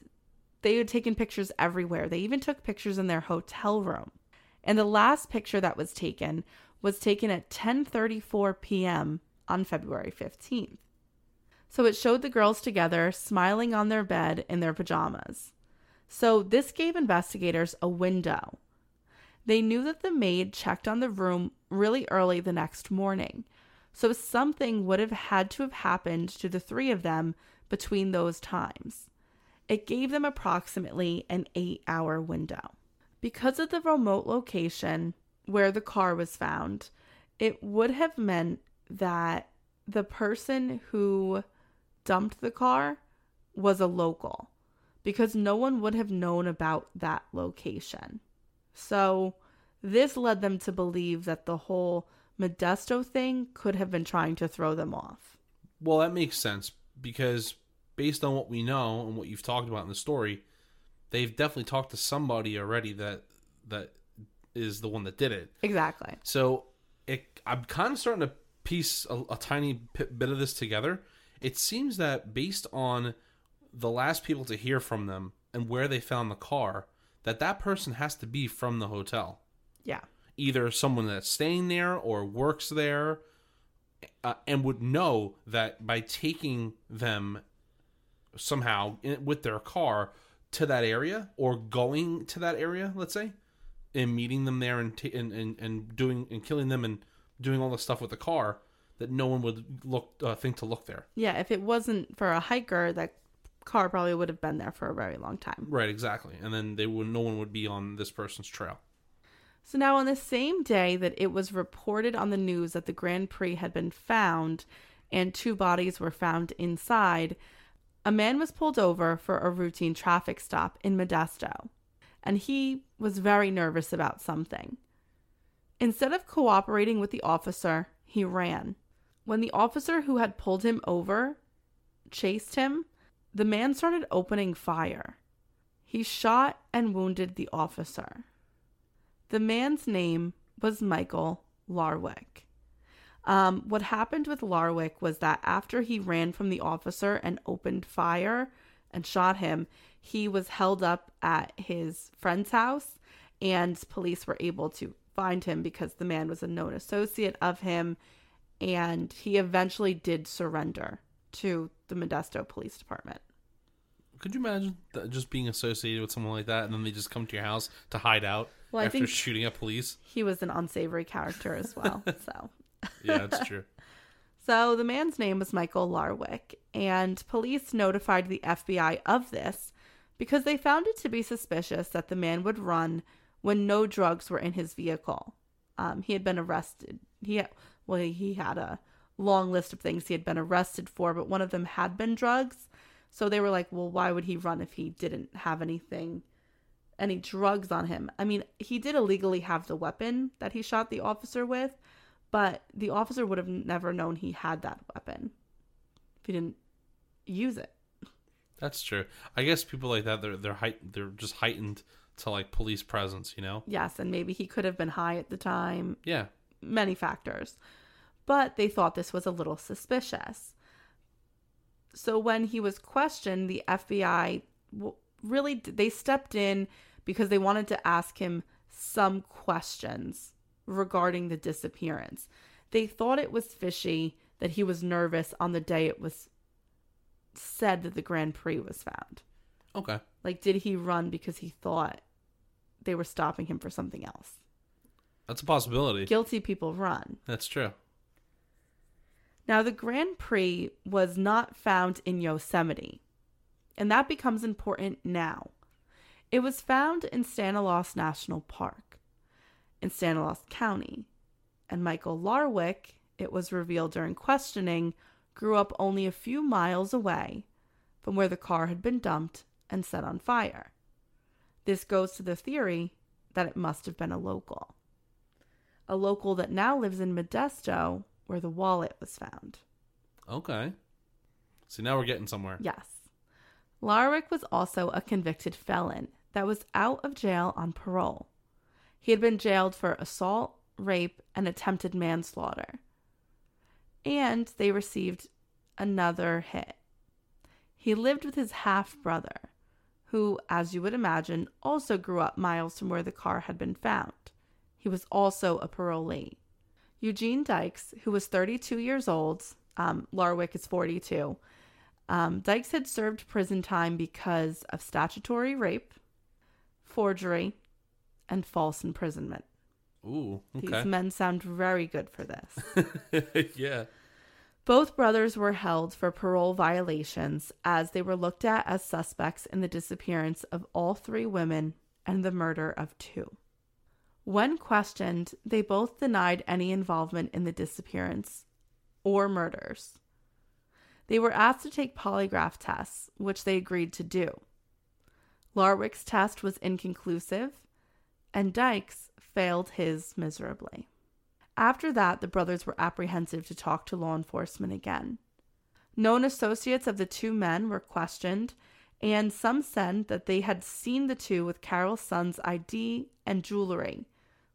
they had taken pictures everywhere. They even took pictures in their hotel room. And the last picture that was taken was taken at 10:34 p.m. on February 15th. So it showed the girls together smiling on their bed in their pajamas. So this gave investigators a window. They knew that the maid checked on the room really early the next morning. So something would have had to have happened to the three of them between those times. It gave them approximately an eight hour window. Because of the remote location where the car was found, it would have meant that the person who dumped the car was a local because no one would have known about that location. So, this led them to believe that the whole Modesto thing could have been trying to throw them off. Well, that makes sense because based on what we know and what you've talked about in the story, they've definitely talked to somebody already that that is the one that did it. Exactly. So it, I'm kind of starting to piece a, a tiny bit of this together. It seems that based on the last people to hear from them and where they found the car, that that person has to be from the hotel. Yeah. Either someone that's staying there or works there, uh, and would know that by taking them somehow in, with their car to that area or going to that area, let's say, and meeting them there and, t- and, and and doing and killing them and doing all the stuff with the car that no one would look uh, think to look there. Yeah, if it wasn't for a hiker, that car probably would have been there for a very long time. Right, exactly. And then they would no one would be on this person's trail. So now, on the same day that it was reported on the news that the Grand Prix had been found and two bodies were found inside, a man was pulled over for a routine traffic stop in Modesto, and he was very nervous about something. Instead of cooperating with the officer, he ran. When the officer who had pulled him over chased him, the man started opening fire. He shot and wounded the officer. The man's name was Michael Larwick. Um, what happened with Larwick was that after he ran from the officer and opened fire and shot him, he was held up at his friend's house, and police were able to find him because the man was a known associate of him, and he eventually did surrender to the Modesto Police Department. Could you imagine just being associated with someone like that, and then they just come to your house to hide out Well, I after think- shooting at police? He was an unsavory character as well, so. Yeah, that's true. So the man's name was Michael Larwick, and police notified the FBI of this because they found it to be suspicious that the man would run when no drugs were in his vehicle. Um, he had been arrested. He had, well, he had a long list of things he had been arrested for, but one of them had been drugs. So they were like, well, why would he run if he didn't have anything, any drugs on him? I mean, he did illegally have the weapon that he shot the officer with, but the officer would have never known he had that weapon if he didn't use it. That's true. I guess people like that they're they're height they're just heightened to like police presence, you know? Yes, and maybe he could have been high at the time. Yeah. Many factors. But they thought this was a little suspicious. So when he was questioned, the FBI really they stepped in because they wanted to ask him some questions regarding the disappearance. They thought it was fishy that he was nervous on the day it was said that the Grand Prix was found. Okay. Like, did he run because he thought they were stopping him for something else? That's a possibility. Guilty people run. That's true. Now, the Grand Prix was not found in Yosemite, and that becomes important now. It was found in Stanislaus National Park in Stanislaus County, and Michael Larwick, it was revealed during questioning, grew up only a few miles away from where the car had been dumped and set on fire. This goes to the theory that it must have been a local. A local that now lives in Modesto, where the wallet was found. Okay. See, now we're getting somewhere. Yes. Larwick was also a convicted felon that was out of jail on parole. He had been jailed for assault, rape, and attempted manslaughter. And they received another hit. He lived with his half brother, who, as you would imagine, also grew up miles from where the car had been found. He was also a parolee. Eugene Dykes, who was 32 years old, um, Larwick is 42. Um, Dykes had served prison time because of statutory rape, forgery, and false imprisonment. Ooh, These men sound very good for this. yeah. Both brothers were held for parole violations as they were looked at as suspects in the disappearance of all three women and the murder of two. When questioned, they both denied any involvement in the disappearance or murders. They were asked to take polygraph tests, which they agreed to do. Larwick's test was inconclusive, and Dykes failed his miserably. After that, the brothers were apprehensive to talk to law enforcement again. Known associates of the two men were questioned, and some said that they had seen the two with Carole Sund's ID and jewelry,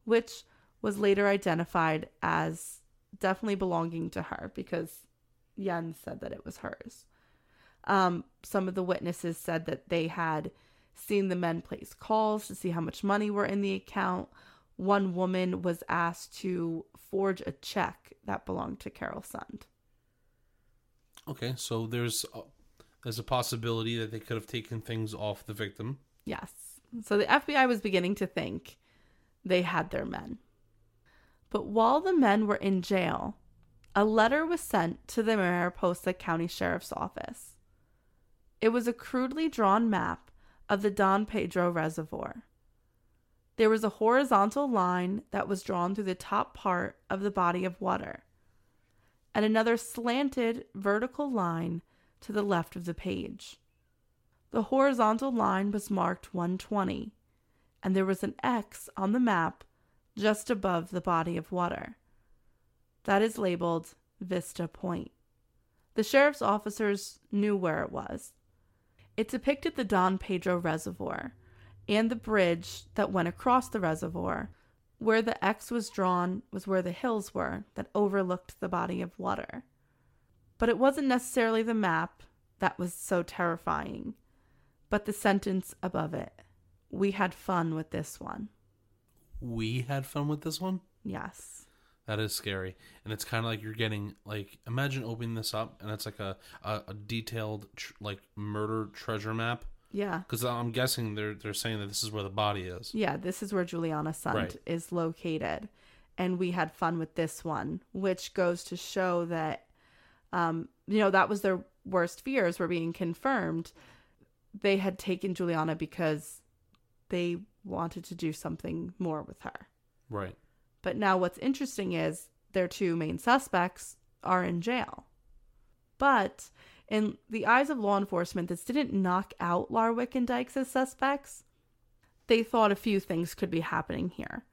which was later identified as definitely belonging to her because Jens said that it was hers. Um, some of the witnesses said that they had seen the men place calls to see how much money were in the account. One woman was asked to forge a check that belonged to Carole Sund. Okay, so there's a, there's a possibility that they could have taken things off the victim. Yes. So the FBI was beginning to think they had their men. But while the men were in jail, a letter was sent to the Mariposa County Sheriff's Office. It was a crudely drawn map of the Don Pedro Reservoir. There was a horizontal line that was drawn through the top part of the body of water, and another slanted vertical line to the left of the page. The horizontal line was marked 120, and there was an X on the map just above the body of water. That is labeled Vista Point. The sheriff's officers knew where it was. It depicted the Don Pedro Reservoir and the bridge that went across the reservoir. Where the X was drawn was where the hills were that overlooked the body of water. But it wasn't necessarily the map that was so terrifying, but the sentence above it. We had fun with this one. We had fun with this one. Yes. That is scary, and it's kind of like you're getting like imagine opening this up and it's like a a, a detailed tr- like murder treasure map Yeah. because I'm guessing they're they're saying that this is where the body is. Yeah, this is where Juliana Sund Right. is located. And we had fun with this one, which goes to show that, um, you know, that was their worst fears were being confirmed. They had taken Juliana because they wanted to do something more with her. Right. But now what's interesting is their two main suspects are in jail. But in the eyes of law enforcement, this didn't knock out Larwick and Dykes as suspects. They thought a few things could be happening here.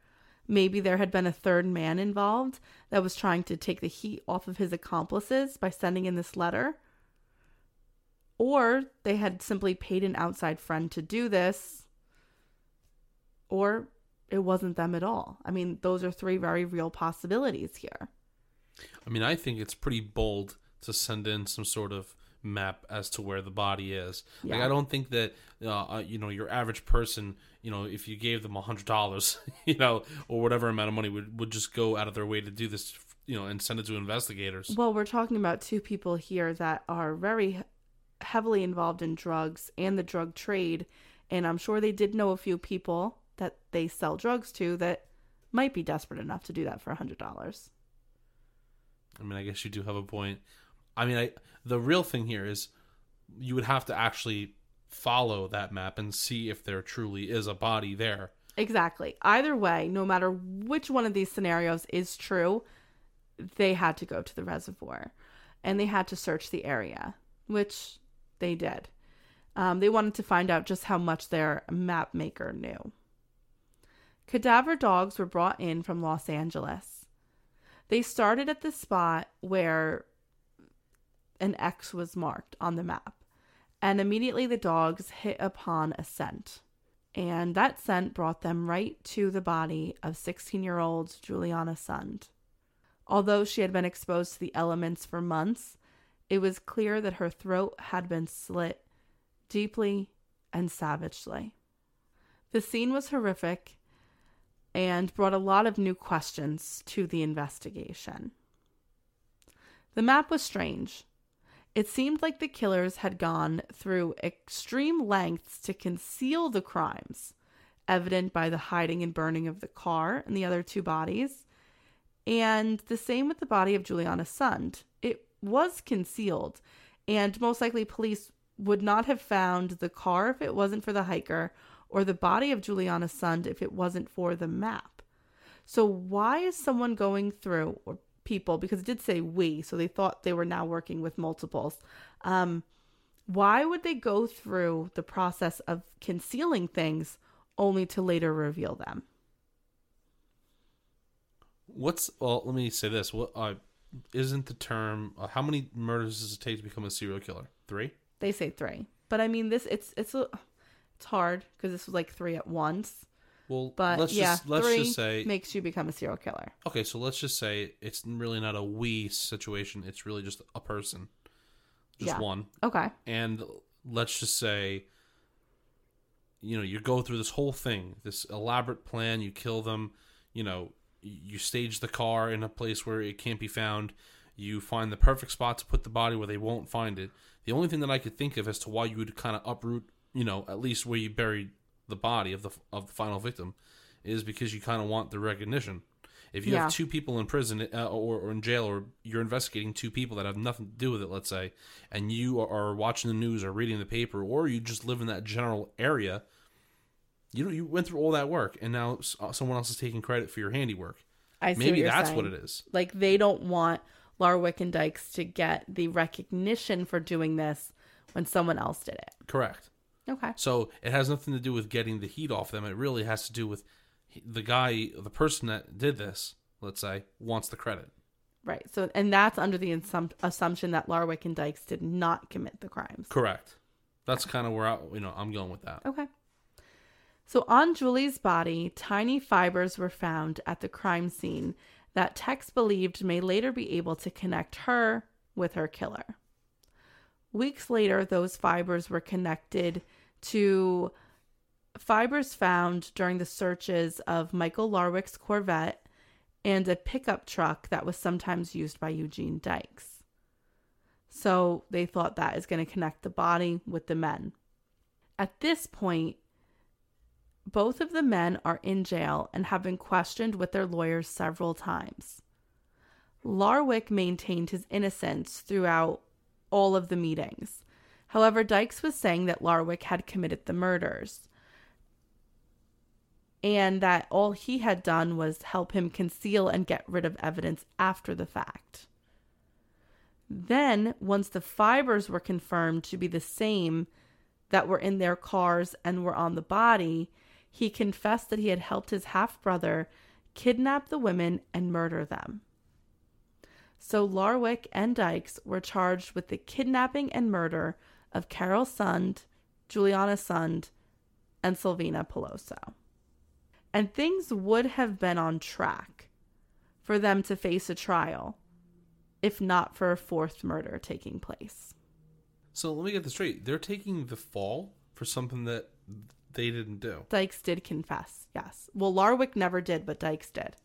Maybe there had been a third man involved that was trying to take the heat off of his accomplices by sending in this letter. Or they had simply paid an outside friend to do this. Or it wasn't them at all. I mean, those are three very real possibilities here. I mean, I think it's pretty bold to send in some sort of map as to where the body is. Like, I don't think that uh, uh, you know your average person, you know, if you gave them a hundred dollars, you know, or whatever amount of money, would would just go out of their way to do this, you know, and send it to investigators. Well, we're talking about two people here that are very heavily involved in drugs and the drug trade. And I'm sure they did know a few people that they sell drugs to that might be desperate enough to do that for a $100. I mean, I guess you do have a point. I mean, I the real thing here is you would have to actually follow that map and see if there truly is a body there. Exactly. Either way, no matter which one of these scenarios is true, they had to go to the reservoir and they had to search the area, which they did. Um, they wanted to find out just how much their map maker knew. Cadaver dogs were brought in from Los Angeles. They started at the spot where an X was marked on the map, and immediately the dogs hit upon a scent and that scent brought them right to the body of 16 year old Juliana Sund. Although she had been exposed to the elements for months, it was clear that her throat had been slit deeply and savagely. The scene was horrific and brought a lot of new questions to the investigation. The map was strange. It seemed like the killers had gone through extreme lengths to conceal the crimes evident by the hiding and burning of the car and the other two bodies. And the same with the body of Juliana Sund. It was concealed, and most likely police would not have found the car if it wasn't for the hiker, or the body of Juliana Sund if it wasn't for the map. So, why is someone going through, or people, because it did say we, so they thought they were now working with multiples. Um, why would they go through the process of concealing things only to later reveal them? What's well? Let me say this. What uh, isn't the term? Uh, how many murders does it take to become a serial killer? Three. They say three, but I mean this. It's it's a, it's hard because this was like three at once. Well, But let's yeah, just let's three just say makes you become a serial killer. okay. So let's just say it's really not a we situation. It's really just a person, just Yeah. one. Okay. And let's just say, you know, you go through this whole thing, this elaborate plan. You kill them. You know, you stage the car in a place where it can't be found. You find the perfect spot to put the body where they won't find it. The only thing that I could think of as to why you would kind of uproot, you know, at least where you buried the body of the of the final victim, is because you kind of want the recognition. If you Yeah. have two people in prison uh, or, or in jail, or you're investigating two people that have nothing to do with it, let's say, and you are, watching the news or reading the paper, or you just live in that general area, you know, you went through all that work, and now uh, someone else is taking credit for your handiwork. I see Maybe what that's saying. what it is. Like they don't want Larwick and Dykes to get the recognition for doing this when someone else did it. Correct. Okay. So it has nothing to do with getting the heat off them. It really has to do with the guy, the person that did this. Let's say wants the credit. Right. So, and that's under the assump- assumption that Larwick and Dykes did not commit the crimes. Correct. That's kind of where I, you know I'm going with that. Okay. So, on Julie's body, tiny fibers were found at the crime scene that techs believed may later be able to connect her with her killer. Weeks later, those fibers were connected to fibers found during the searches of Michael Larwick's Corvette and a pickup truck that was sometimes used by Eugene Dykes. So they thought that is going to connect the body with the men. At this point, both of the men are in jail and have been questioned with their lawyers several times. Larwick maintained his innocence throughout all of the meetings. However, Dykes was saying that Larwick had committed the murders and that all he had done was help him conceal and get rid of evidence after the fact. Then, once the fibers were confirmed to be the same that were in their cars and were on the body, he confessed that he had helped his half brother kidnap the women and murder them. So Larwick and Dykes were charged with the kidnapping and murder of Carole Sund, Juliana Sund, and Silvina Pelosso. And things would have been on track for them to face a trial if not for a fourth murder taking place. So let me get this straight. They're taking the fall for something that they didn't do, Dykes did confess, yes. Well, Larwick never did, but Dykes did.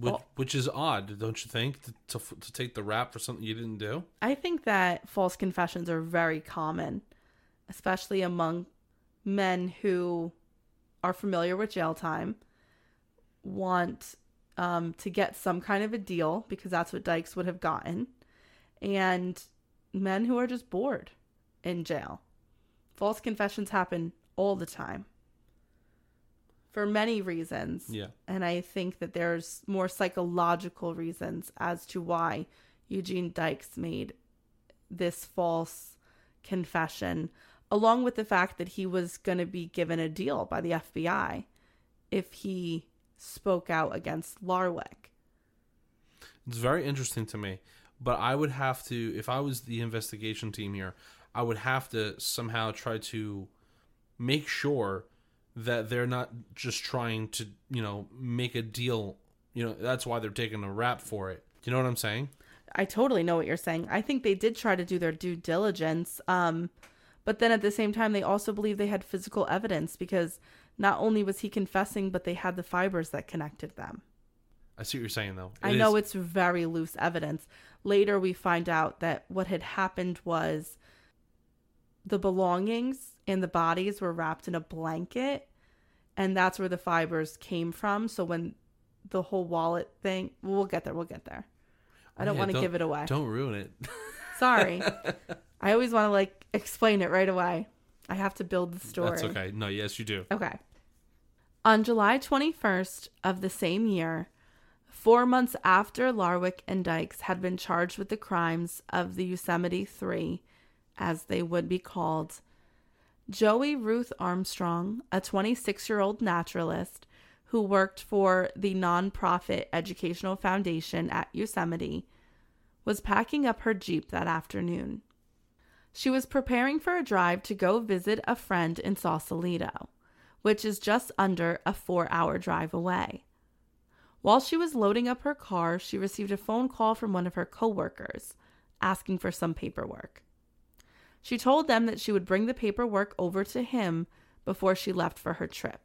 Which, Oh. which is odd, don't you think? To, to to take the rap for something you didn't do. I think that false confessions are very common, especially among men who are familiar with jail time, want um, to get some kind of a deal because that's what Dykes would have gotten, and men who are just bored in jail. False confessions happen all the time for many reasons. Yeah. And I think that there's more psychological reasons as to why Eugene Dykes made this false confession, along with the fact that he was going to be given a deal by the FBI if he spoke out against Larwick. It's very interesting to me, but I would have to, if I was the investigation team here, I would have to somehow try to make sure that they're not just trying to, you know, make a deal. You know, that's why they're taking a rap for it. Do you know what I'm saying? I totally know what you're saying. I think they did try to do their due diligence. Um, but then at the same time, they also believe they had physical evidence because not only was he confessing, but they had the fibers that connected them. I see what you're saying, though. I It know is- it's very loose evidence. Later, we find out that what had happened was the belongings and the bodies were wrapped in a blanket, and that's where the fibers came from. So when the whole wallet thing, we'll get there. We'll get there. I don't Yeah, want to give it away. Don't ruin it. Sorry. I always want to like explain it right away. I have to build the story. That's okay. No, yes, you do. Okay. On July 21st of the same year, four months after Larwick and Dykes had been charged with the crimes of the Yosemite Three, as they would be called, Joie Ruth Armstrong, a 26 year old naturalist who worked for the nonprofit Educational Foundation at Yosemite, was packing up her Jeep that afternoon. She was preparing for a drive to go visit a friend in Sausalito, which is just under a four hour drive away. While she was loading up her car, she received a phone call from one of her coworkers asking for some paperwork. She told them that she would bring the paperwork over to him before she left for her trip.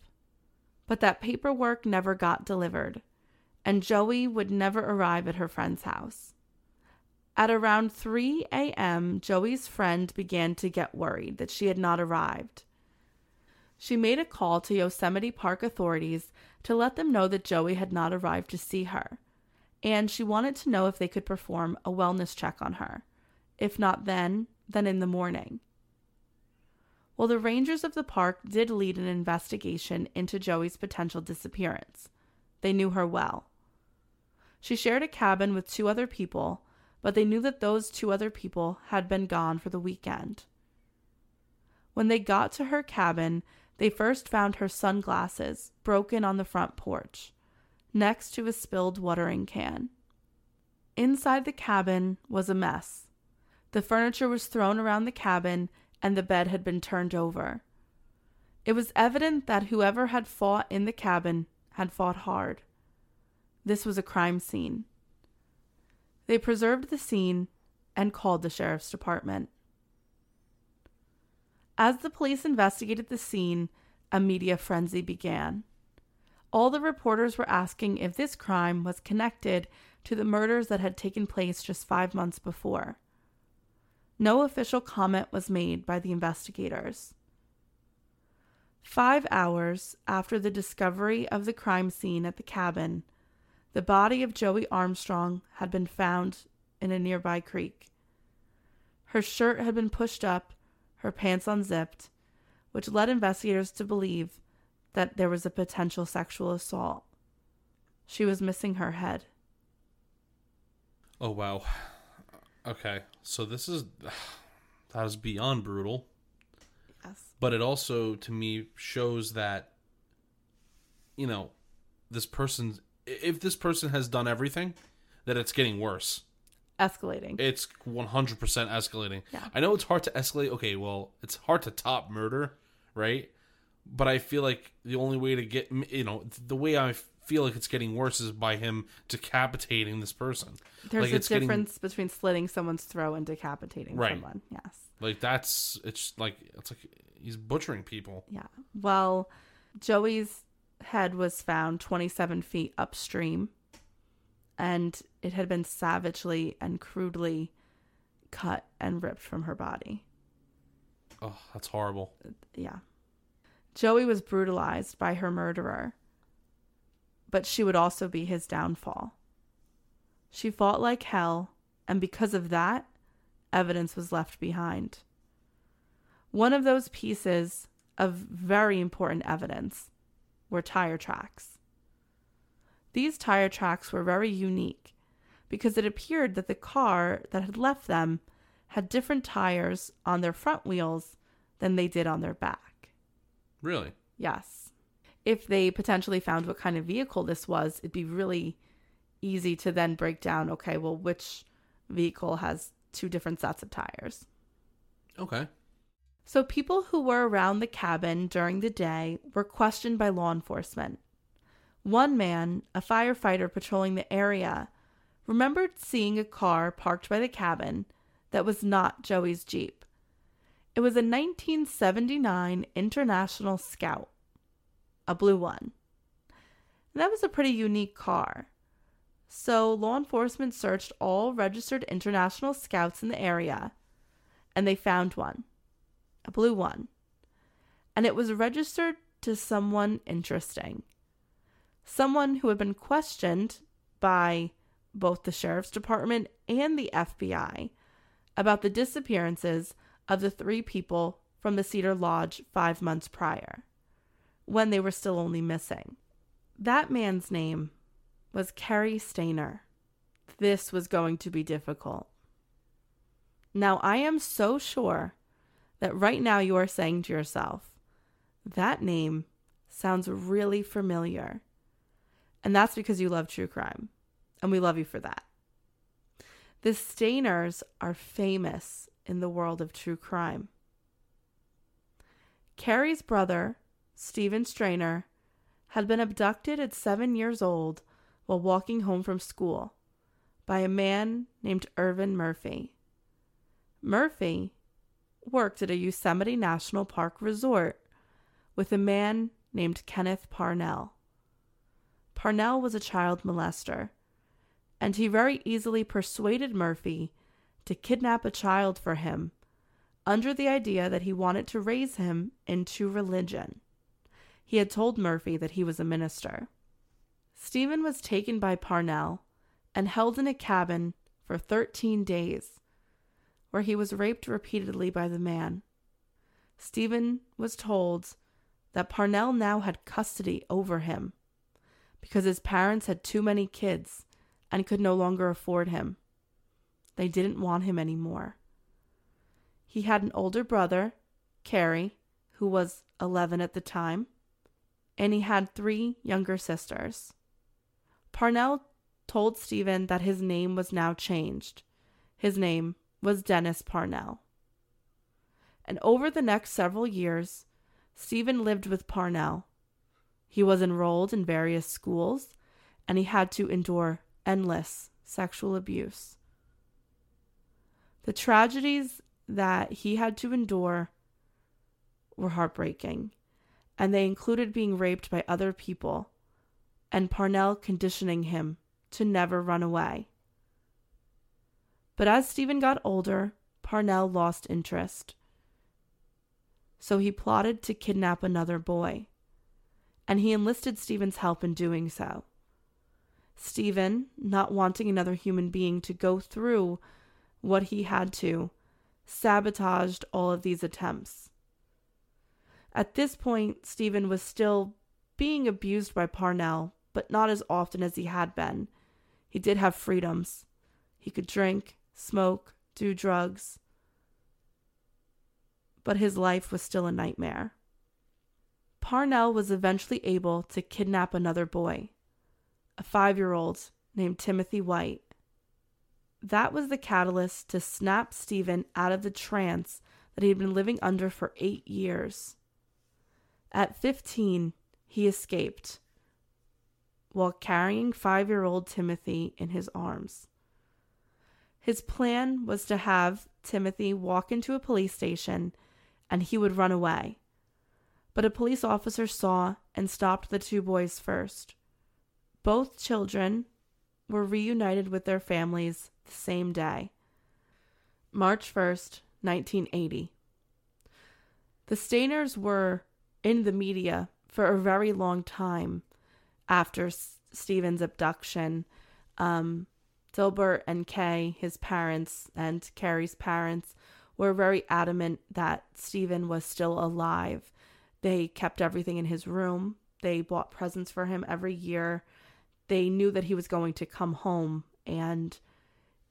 But that paperwork never got delivered, and Joie would never arrive at her friend's house. At around 3 a.m., Joie's friend began to get worried that she had not arrived. She made a call to Yosemite Park authorities to let them know that Joie had not arrived to see her, and she wanted to know if they could perform a wellness check on her. If not then, then in the morning. Well, the rangers of the park did lead an investigation into Joie's potential disappearance. They knew her well. She shared a cabin with two other people, but they knew that those two other people had been gone for the weekend. When they got to her cabin, they first found her sunglasses broken on the front porch, next to a spilled watering can. Inside the cabin was a mess. The furniture was thrown around the cabin and the bed had been turned over. It was evident that whoever had fought in the cabin had fought hard. This was a crime scene. They preserved the scene and called the sheriff's department. As the police investigated the scene, a media frenzy began. All the reporters were asking if this crime was connected to the murders that had taken place just five months before. No official comment was made by the investigators. Five hours after the discovery of the crime scene at the cabin, the body of Joie Armstrong had been found in a nearby creek. Her shirt had been pushed up, her pants unzipped, which led investigators to believe that there was a potential sexual assault. She was missing her head. Oh wow. Okay, so this is that is beyond brutal, Yes. but it also to me shows that you know this person if this person has done everything that it's getting worse. Escalating. It's 100% escalating. Yeah. I know it's hard to escalate. Okay, well, it's hard to top murder, right? But I feel like the only way to get, you know, the way I feel like it's getting worse is by him decapitating this person. There's like a it's getting- difference between slitting someone's throat and decapitating Right. someone. Yes. Like that's it's like it's like he's butchering people. Yeah. Well, Joie's head was found 27 feet upstream, and it had been savagely and crudely cut and ripped from her body. Oh, that's horrible. Yeah. Joie was brutalized by her murderer, but she would also be his downfall. She fought like hell, and because of that, evidence was left behind. One of those pieces of very important evidence were tire tracks. These tire tracks were very unique because it appeared that the car that had left them had different tires on their front wheels than they did on their back. Really? Yes. If they potentially found what kind of vehicle this was, it'd be really easy to then break down okay, well, which vehicle has two different sets of tires. Okay. So, people who were around the cabin during the day were questioned by law enforcement. One man, a firefighter patrolling the area, remembered seeing a car parked by the cabin that was not Joie's Jeep. It was a 1979 International Scout, a blue one. That was a pretty unique car. So, law enforcement searched all registered international scouts in the area, and they found one a blue one. And it was registered to someone interesting. Someone who had been questioned by both the sheriff's department and the FBI about the disappearances of the three people from the Cedar Lodge five months prior, when they were still only missing. That man's name was Cary Stayner. This was going to be difficult. Now, I am so sure that right now you are saying to yourself, that name sounds really familiar. And that's because you love true crime. And we love you for that. The Stayners are famous in the world of true crime. Cary's brother, Stephen Stayner, had been abducted at seven years old while walking home from school by a man named Ervin Murphy. Murphy worked at a Yosemite National Park resort with a man named Kenneth Parnell. Parnell was a child molester, and he very easily persuaded Murphy to kidnap a child for him under the idea that he wanted to raise him into religion. He had told Murphy that he was a minister. Stephen was taken by Parnell and held in a cabin for 13 days, where he was raped repeatedly by the man. Stephen was told that Parnell now had custody over him because his parents had too many kids and could no longer afford him. They didn't want him anymore. He had an older brother, Cary, who was 11 at the time, and he had three younger sisters. Parnell told Stephen that his name was now changed. His name was Dennis Parnell. And over the next several years, Stephen lived with Parnell. He was enrolled in various schools, and he had to endure endless sexual abuse. The tragedies that he had to endure were heartbreaking, and they included being raped by other people and Parnell conditioning him to never run away. But as Stephen got older, Parnell lost interest. So he plotted to kidnap another boy, and he enlisted Stephen's help in doing so. Stephen, not wanting another human being to go through what he had to, sabotaged all of these attempts. At this point, Stephen was still being abused by Parnell, but not as often as he had been. He did have freedoms. He could drink, smoke, do drugs. But his life was still a nightmare. Parnell was eventually able to kidnap another boy, a five year old named Timothy White. That was the catalyst to snap Stephen out of the trance that he had been living under for eight years. At 15, he escaped while carrying five year old Timothy in his arms. His plan was to have Timothy walk into a police station and he would run away. But a police officer saw and stopped the two boys first. Both children were reunited with their families the same day, March 1st, 1980. The Stayners were in the media for a very long time after S- Stephen's abduction. Um, Delbert and Kay, his parents, and Cary's parents were very adamant that Stephen was still alive. They kept everything in his room. They bought presents for him every year. They knew that he was going to come home, and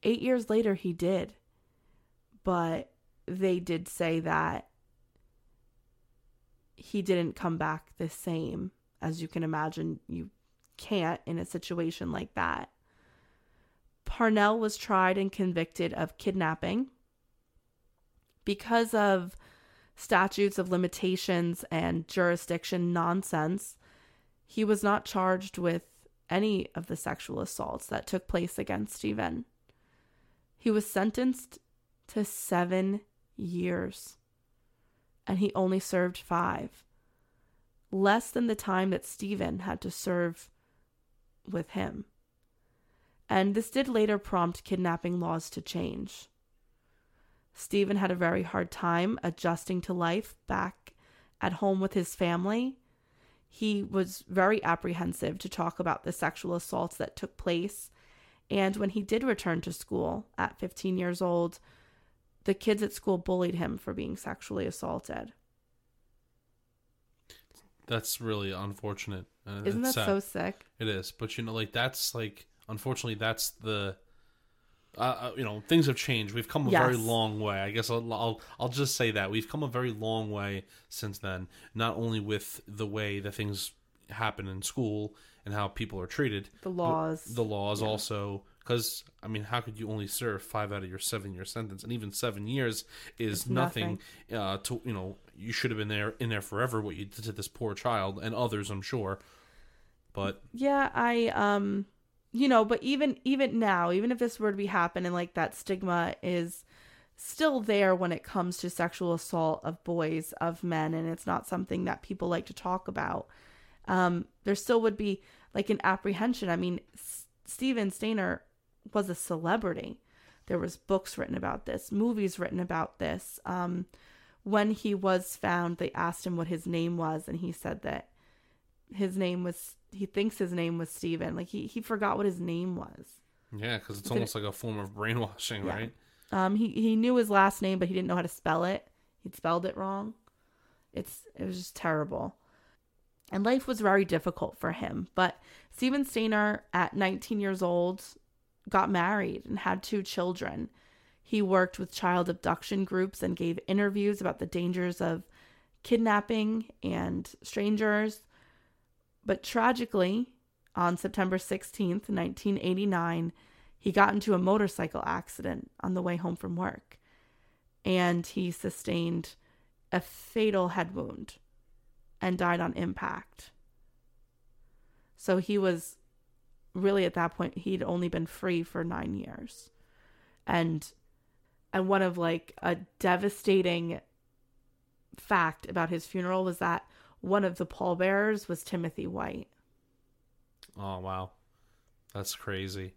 eight years later, he did. But they did say that he didn't come back the same as you can imagine, you can't in a situation like that. Parnell was tried and convicted of kidnapping because of statutes of limitations and jurisdiction nonsense. He was not charged with any of the sexual assaults that took place against Stephen. He was sentenced to seven years, and he only served five less than the time that Stephen had to serve with him. And this did later prompt kidnapping laws to change. Stephen had a very hard time adjusting to life back at home with his family, he was very apprehensive to talk about the sexual assaults that took place. And when he did return to school at 15 years old, the kids at school bullied him for being sexually assaulted. That's really unfortunate. and Isn't that sad. so sick? It is, but you know, like that's like unfortunately that's the. Uh, uh, you know, things have changed. We've come a very long way. I guess I'll, I'll I'll just say that we've come a very long way since then. Not only with the way that things happen in school and how people are treated, The laws. the laws also. Because I mean, how could you only serve five out of your seven-year sentence? And even seven years is It's nothing. Uh, to you know, you should have been there in there forever. What you did to this poor child and others, I'm sure. But Yeah, I um you know, but even even now, even if this were to be happen and like that stigma is still there when it comes to sexual assault of boys, of men, and it's not something that people like to talk about. Um, there still would be like an apprehension. I mean, S- Steven Stayner was a celebrity. There was books written about this, movies written about this. Um, when he was found, they asked him what his name was, and he said that his name was he thinks his name was Steven. Like he he forgot what his name was. Yeah, because it's almost like a form of brainwashing, Yeah. right? Um he he knew his last name but he didn't know how to spell it. He'd spelled it wrong. It's it was just terrible. And life was very difficult for him. But Steven Stayner at 19 years old got married and had two children. He worked with child abduction groups and gave interviews about the dangers of kidnapping and strangers. But tragically, on September 16th, 1989, he got into a motorcycle accident on the way home from work. And he sustained a fatal head wound and died on impact. So he was really at that point, he'd only been free for nine years. And and one of like a devastating fact about his funeral was that one of the pallbearers was Timothy White. Oh wow, that's crazy.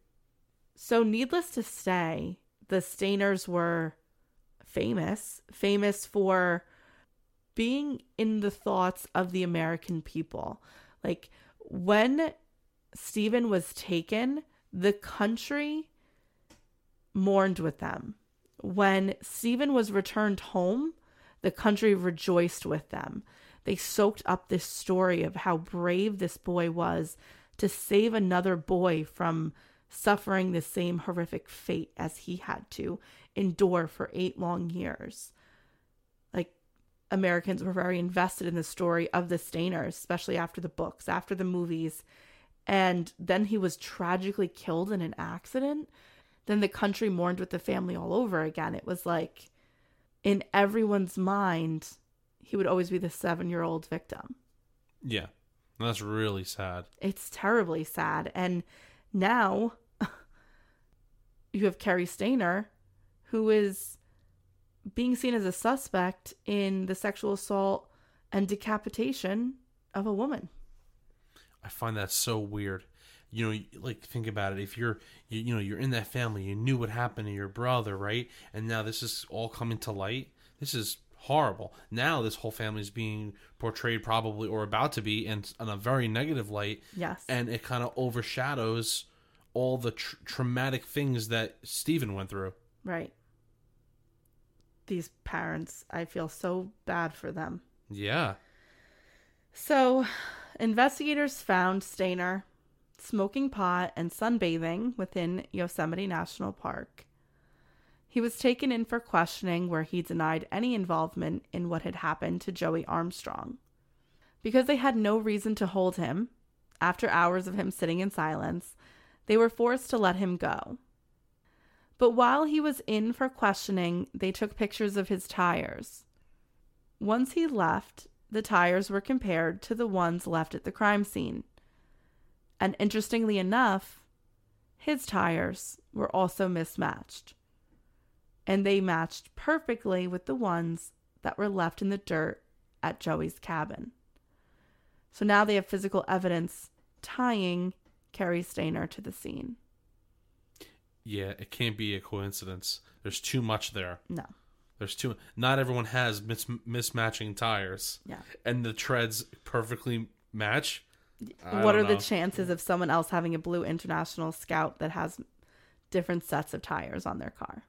So, needless to say, the Stayners were famous, famous for being in the thoughts of the American people. Like, when Stephen was taken, the country mourned with them. When Stephen was returned home, the country rejoiced with them. They soaked up this story of how brave this boy was to save another boy from suffering the same horrific fate as he had to endure for eight long years. Like, Americans were very invested in the story of the Stayners, especially after the books, after the movies. And then he was tragically killed in an accident. Then the country mourned with the family all over again. It was like, in everyone's mind, he would always be the seven year old victim. Yeah, that's really sad. It's terribly sad. And now you have Cary Stayner, who is being seen as a suspect in the sexual assault and decapitation of a woman. I find that so weird. You know, like think about it. If you're, you, you know, you're in that family, you knew what happened to your brother, right? And now this is all coming to light. This is horrible. Now this whole family is being portrayed probably or about to be in, in a very negative light. Yes. And it kind of overshadows all the tr- traumatic things that Stephen went through. Right. These parents, I feel so bad for them. Yeah. So, investigators found Stayner smoking pot and sunbathing within Yosemite National Park. He was taken in for questioning, where he denied any involvement in what had happened to Joie Armstrong. Because they had no reason to hold him, after hours of him sitting in silence, they were forced to let him go. But while he was in for questioning, they took pictures of his tires. Once he left, the tires were compared to the ones left at the crime scene. And interestingly enough, his tires were also mismatched. And they matched perfectly with the ones that were left in the dirt at Joie's cabin. So now they have physical evidence tying Cary Stayner to the scene. Yeah, it can't be a coincidence. There's too much there. No. There's too. Not everyone has mis- mismatching tires. Yeah. And the treads perfectly match. I what are the chances of someone else having a blue International Scout that has different sets of tires on their car?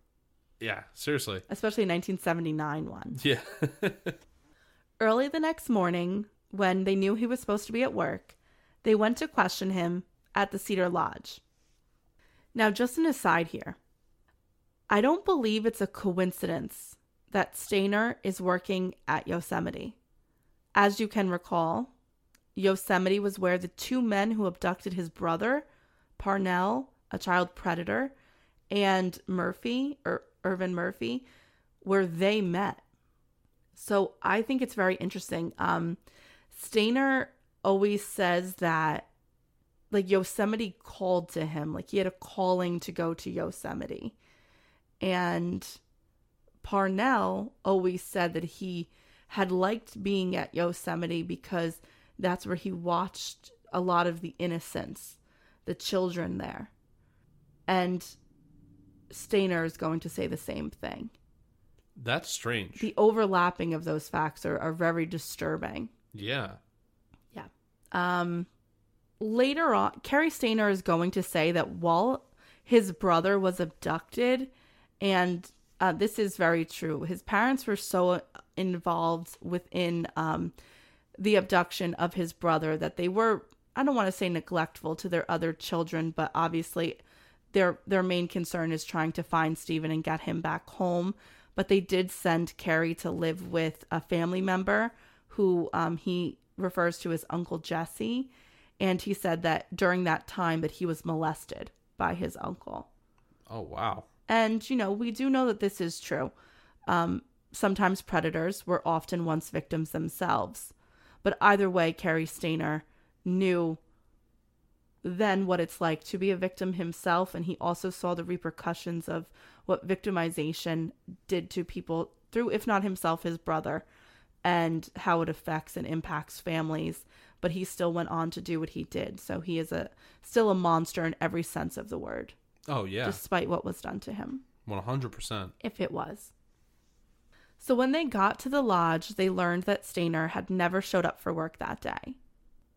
Yeah, seriously. Especially 1979 one. Yeah. Early the next morning, when they knew he was supposed to be at work, they went to question him at the Cedar Lodge. Now, just an aside here I don't believe it's a coincidence that Stayner is working at Yosemite. As you can recall, Yosemite was where the two men who abducted his brother, Parnell, a child predator, and Murphy, or Irvin Murphy, where they met. So I think it's very interesting. Um, Stayner always says that like Yosemite called to him, like he had a calling to go to Yosemite. And Parnell always said that he had liked being at Yosemite because that's where he watched a lot of the innocents, the children there. And Stayner is going to say the same thing. That's strange. The overlapping of those facts are, are very disturbing. yeah. Yeah. Um later on Cary Stayner is going to say that while his brother was abducted and uh, this is very true. His parents were so involved within um, the abduction of his brother that they were I don't want to say neglectful to their other children, but obviously their their main concern is trying to find Stephen and get him back home. But they did send Cary to live with a family member who um, he refers to as Uncle Jesse, and he said that during that time that he was molested by his uncle. Oh wow. And, you know, we do know that this is true. Um, sometimes predators were often once victims themselves. But either way, Cary Stayner knew then what it's like to be a victim himself. And he also saw the repercussions of what victimization did to people through, if not himself, his brother, and how it affects and impacts families. But he still went on to do what he did. So he is a still a monster in every sense of the word, Oh yeah. despite what was done to him One hundred percent. if it was. So when they got to the lodge, they learned that Stayner had never showed up for work that day.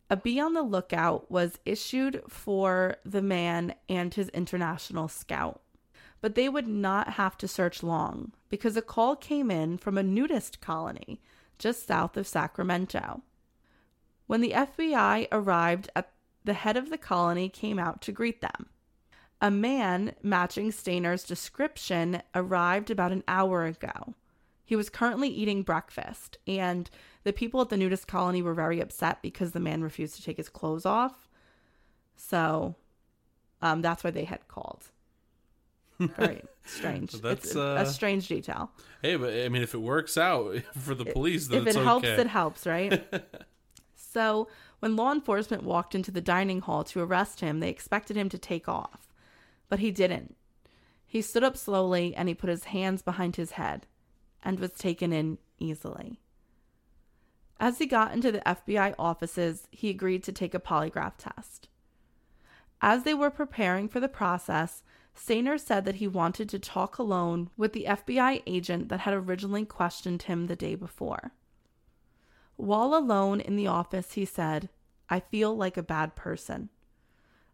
A be on the lookout was issued for the man and his international scout. But they would not have to search long because a call came in from a nudist colony just south of Sacramento. When the FBI arrived at the head of the colony came out to greet them. A man matching Stayner's description arrived about an hour ago. He was currently eating breakfast, and the people at the nudist colony were very upset because the man refused to take his clothes off. So um, that's why they had called. Very strange. That's, uh, a strange detail. Hey, but I mean, if it works out for the police, then if it helps, okay. it helps, right? so when law enforcement walked into the dining hall to arrest him, they expected him to take off, but he didn't. He stood up slowly and he put his hands behind his head and was taken in easily. As he got into the FBI offices, he agreed to take a polygraph test. As they were preparing for the process, Stayner said that he wanted to talk alone with the FBI agent that had originally questioned him the day before. While alone in the office, he said, I feel like a bad person.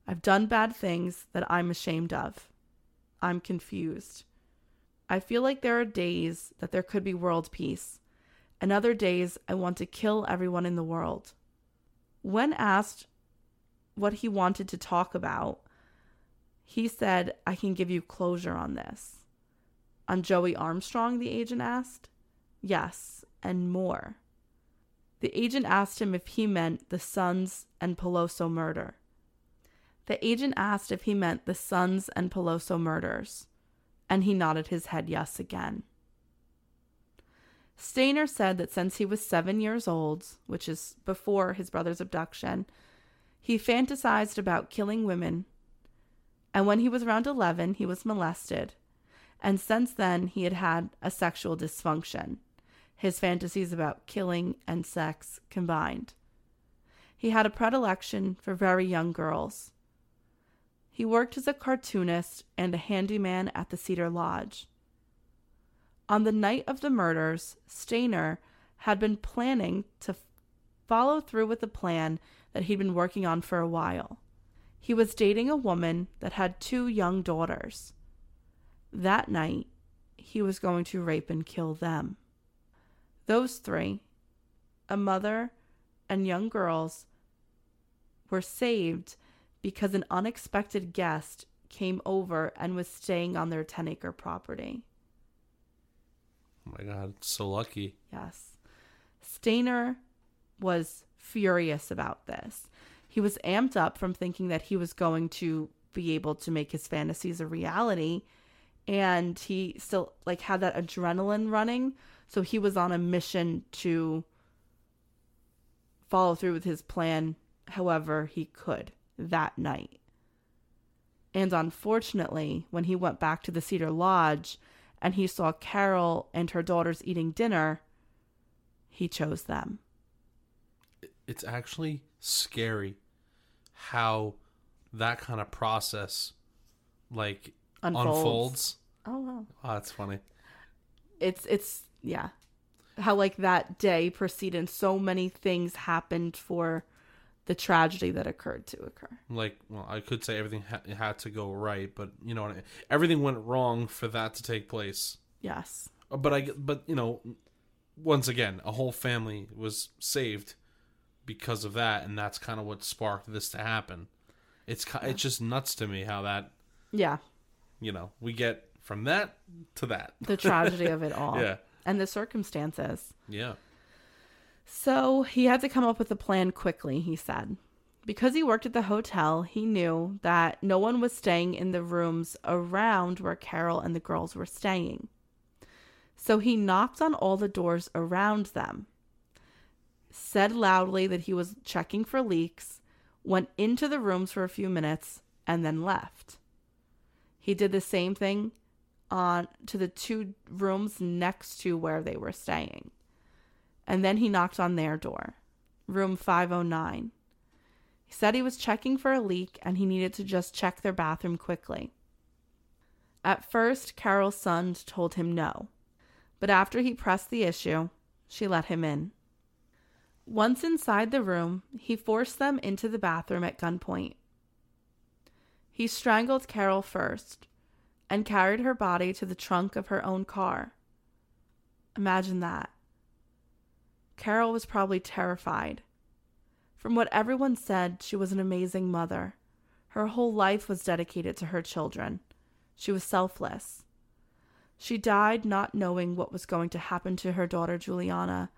I've done bad things that I'm ashamed of. I'm confused. I feel like there are days that there could be world peace, and other days I want to kill everyone in the world. When asked what he wanted to talk about, he said, I can give you closure on this. On Joie Armstrong, the agent asked. Yes, and more. The agent asked him if he meant the Sunds and Pelosso murder. The agent asked if he meant the Sons and Peloso murders, and he nodded his head yes again. Stayner said that since he was seven years old, which is before his brother's abduction, he fantasized about killing women. And when he was around 11, he was molested. And since then, he had had a sexual dysfunction, his fantasies about killing and sex combined. He had a predilection for very young girls. He worked as a cartoonist and a handyman at the Cedar Lodge. On the night of the murders, Stayner had been planning to follow through with a plan that he'd been working on for a while. He was dating a woman that had two young daughters. That night, he was going to rape and kill them. Those three, a mother and young girls, were saved because an unexpected guest came over and was staying on their 10 acre property. Oh my god, so lucky. Yes. Stayner was furious about this. He was amped up from thinking that he was going to be able to make his fantasies a reality and he still like had that adrenaline running, so he was on a mission to follow through with his plan however he could that night. And unfortunately, when he went back to the Cedar Lodge and he saw Carole and her daughters eating dinner, he chose them. It's actually scary how that kind of process like Unfolds. unfolds. Oh wow. Oh, that's funny. It's it's yeah. How like that day preceded so many things happened for the tragedy that occurred to occur. Like, well, I could say everything ha- had to go right, but you know, everything went wrong for that to take place. Yes. Uh, But I, but you know, once again, a whole family was saved because of that, and that's kind of what sparked this to happen. It's ki it's just nuts to me how that Yeah. you know we get from that to that. The tragedy of it all. Yeah. And the circumstances. Yeah, So he had to come up with a plan quickly, he said. Because he worked at the hotel, he knew that no one was staying in the rooms around where Carole and the girls were staying. So he knocked on all the doors around them, said loudly that he was checking for leaks, went into the rooms for a few minutes, and then left. He did the same thing on to the two rooms next to where they were staying. And then he knocked on their door, room 509. He said he was checking for a leak and he needed to just check their bathroom quickly. At first, Carole Sund told him no, but after he pressed the issue, she let him in. Once inside the room, he forced them into the bathroom at gunpoint. He strangled Carole first and carried her body to the trunk of her own car. Imagine that. Carole was probably terrified. From what everyone said, she was an amazing mother. Her whole life was dedicated to her children. She was selfless. She died not knowing what was going to happen to her daughter Juliana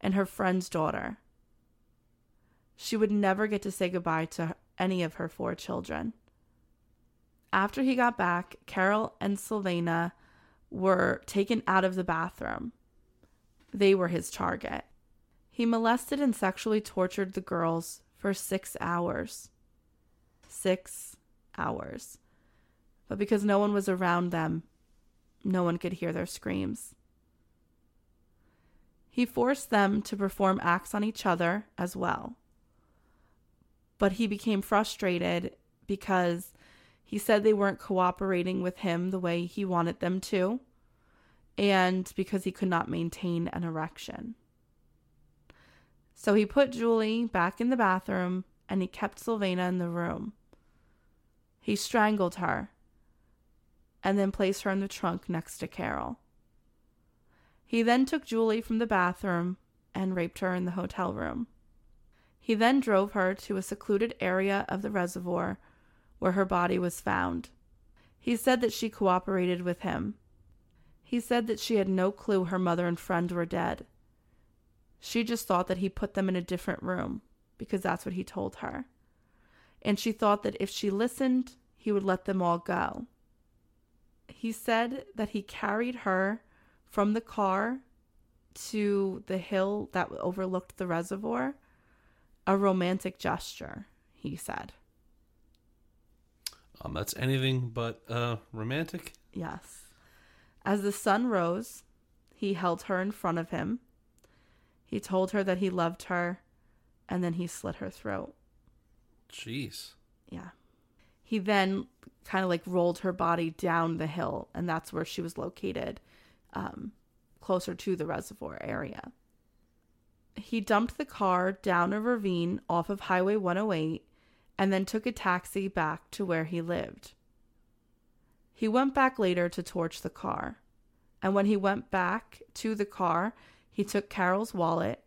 and her friend's daughter. She would never get to say goodbye to any of her four children. After he got back, Carole and Silvina were taken out of the bathroom. They were his target. He molested and sexually tortured the girls for six hours. Six hours. But because no one was around them, no one could hear their screams. He forced them to perform acts on each other as well. But he became frustrated because he said they weren't cooperating with him the way he wanted them to, and because he could not maintain an erection. So he put Julie back in the bathroom and he kept Silvina in the room. He strangled her and then placed her in the trunk next to Carole. He then took Julie from the bathroom and raped her in the hotel room. He then drove her to a secluded area of the reservoir where her body was found. He said that she cooperated with him. He said that she had no clue her mother and friend were dead. She just thought that he put them in a different room because that's what he told her. And she thought that if she listened, he would let them all go. He said that he carried her from the car to the hill that overlooked the reservoir, a romantic gesture, he said. um, that's anything but uh romantic. Yes. As the sun rose, he held her in front of him. He told her that he loved her, and then he slit her throat. Jeez. Yeah. He then kind of like rolled her body down the hill, and that's where she was located, um, closer to the reservoir area. he dumped the car down a ravine off of Highway 108 and then took a taxi back to where he lived. He went back later to torch the car. And when he went back to the car, he took Carole's wallet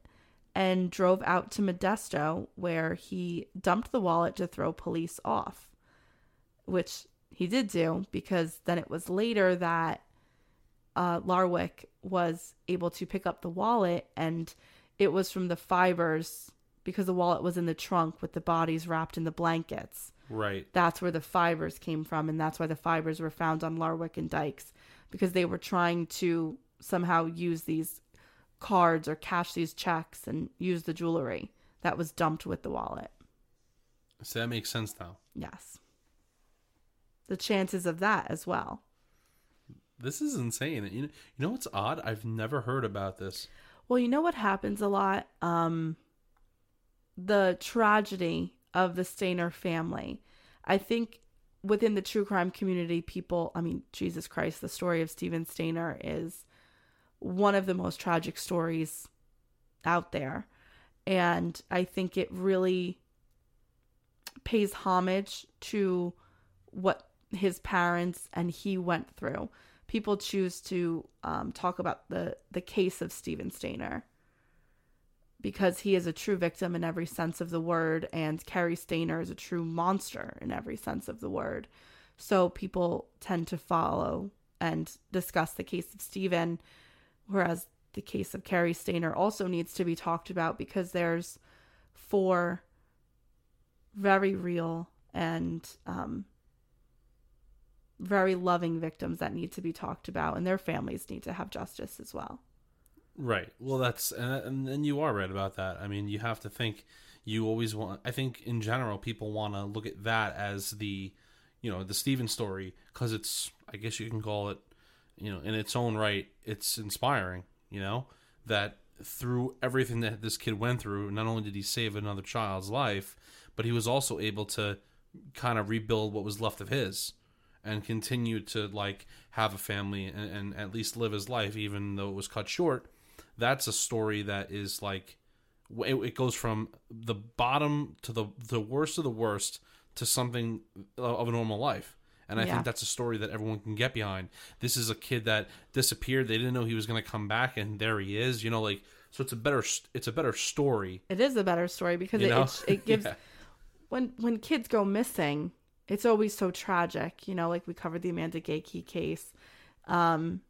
and drove out to Modesto, where he dumped the wallet to throw police off, which he did do because then it was later that uh, Larwick was able to pick up the wallet and it was from the fibers because the wallet was in the trunk with the bodies wrapped in the blankets. Right. That's where the fibers came from, and that's why the fibers were found on Larwick and Dykes because they were trying to somehow use these cards or cash these checks and use the jewelry that was dumped with the wallet. So that makes sense now. Yes. The chances of that as well. This is insane. You know, you know what's odd? I've never heard about this. Well, you know what happens a lot? Um, the tragedy of the Stayner family. I think within the true crime community, people, I mean, Jesus Christ, the story of Steven Stayner is one of the most tragic stories out there. And I think it really pays homage to what his parents and he went through. People choose to um, talk about the, the case of Steven Stayner because he is a true victim in every sense of the word, and Cary Stayner is a true monster in every sense of the word. So people tend to follow and discuss the case of Stephen, whereas the case of Cary Stayner also needs to be talked about because there's four very real and um, very loving victims that need to be talked about, and their families need to have justice as well. Right. Well, that's and and you are right about that. I mean, you have to think. You always want. I think in general, people want to look at that as the, you know, the Steven story because it's. I guess you can call it, you know, in its own right, it's inspiring. You know that through everything that this kid went through, not only did he save another child's life, but he was also able to kind of rebuild what was left of his and continue to like have a family and, and at least live his life even though it was cut short that's a story that is like it, it goes from the bottom to the the worst of the worst to something of a normal life and I Yeah. think that's a story that everyone can get behind. This is a kid that disappeared. They didn't know he was going to come back, and there he is. You know, like so. It's a better. It's a better story. It is a better story because You it, know? it it gives Yeah. when when kids go missing, it's always so tragic. You know, like we covered the Amanda Gakey case. Um,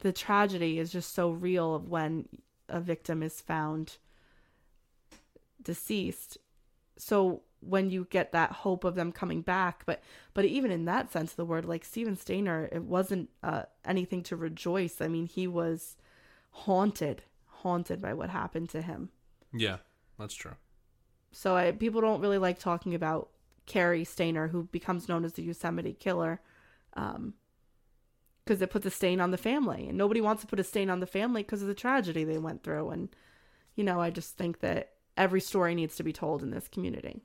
the tragedy is just so real of when a victim is found deceased. So when you get that hope of them coming back, but but even in that sense of the word, like Steven Stayner, it wasn't uh, anything to rejoice. I mean, he was haunted, haunted by what happened to him. Yeah, that's true. So I, people don't really like talking about Cary Stayner, who becomes known as the Yosemite Killer, because it puts a stain on the family, and nobody wants to put a stain on the family because of the tragedy they went through. And you know, I just think that every story needs to be told in this community.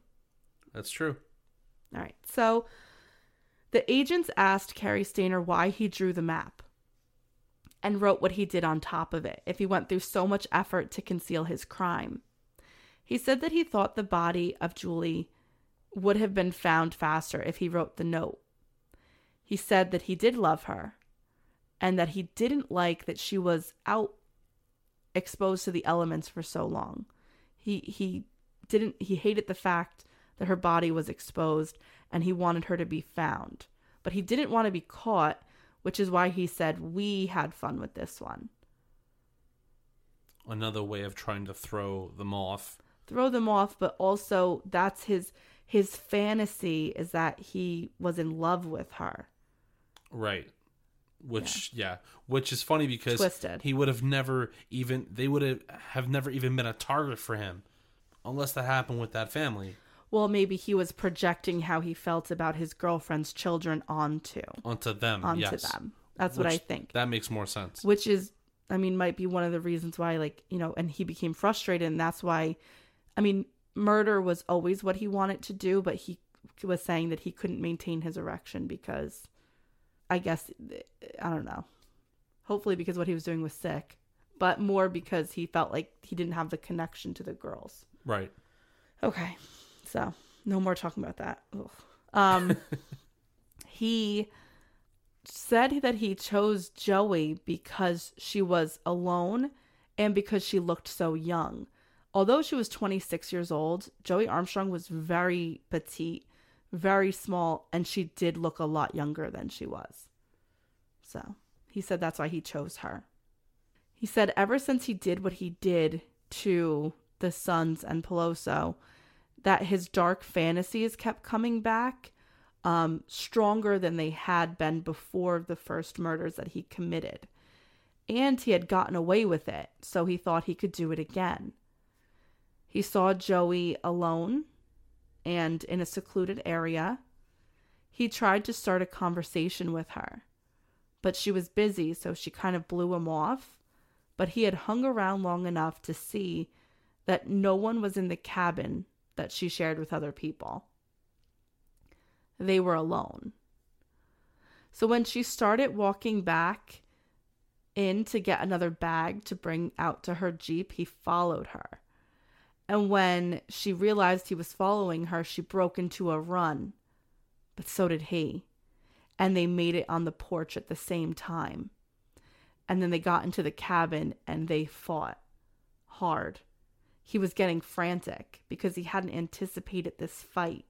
That's true. All right, so the agents asked Cary Stayner why he drew the map and wrote what he did on top of it if he went through so much effort to conceal his crime. He said that he thought the body of Julie would have been found faster if he wrote the note. He said that he did love her and that he didn't like that she was out exposed to the elements for so long. He he didn't he hated the fact that her body was exposed and he wanted her to be found. But he didn't want to be caught, which is why he said we had fun with this one. Another way of trying to throw them off. throw them off but also that's his his fantasy is that he was in love with her Right. Which yeah. which is funny because Twisted. he would have never even they would have have never even been a target for him unless that happened with that family well maybe he was projecting how he felt about his girlfriend's children onto onto them. onto yes. them that's what i think That makes more sense. which is i mean might be one of the reasons why like you know and he became frustrated and that's why i mean murder was always what he wanted to do but he was saying that he couldn't maintain his erection because i guess i don't know hopefully because what he was doing was sick but more because he felt like he didn't have the connection to the girls. Right. Okay. So, no more talking about that. Ugh. Um he said that he chose Joie because she was alone and because she looked so young. Although she was 26 years old, Joie Armstrong was very petite, very small, and she did look a lot younger than she was. So, he said that's why he chose her. He said ever since he did what he did to the Sunds and Pelosso, that his dark fantasies kept coming back um, stronger than they had been before the first murders that he committed. And he had gotten away with it, so he thought he could do it again. He saw Joie alone and in a secluded area. He tried to start a conversation with her, but she was busy, so she kind of blew him off. But he had hung around long enough to see that no one was in the cabin that she shared with other people they were alone. So when she started walking back in to get another bag to bring out to her Jeep, he followed her. And when she realized he was following her, she broke into a run. But so did he. And they made it on the porch at the same time. And then they got into the cabin and they fought hard. He was getting frantic because he hadn't anticipated this fight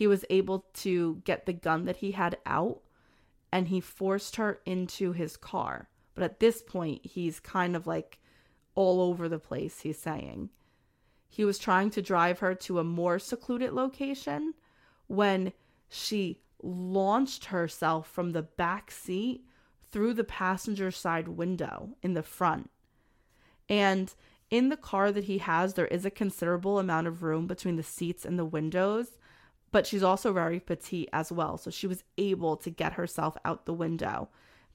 he was able to get the gun that he had out and he forced her into his car. But at this point, he's kind of like all over the place, he's saying. He was trying to drive her to a more secluded location when she launched herself from the back seat through the passenger side window in the front. And in the car that he has, there is a considerable amount of room between the seats and the windows but she's also very petite as well. So she was able to get herself out the window.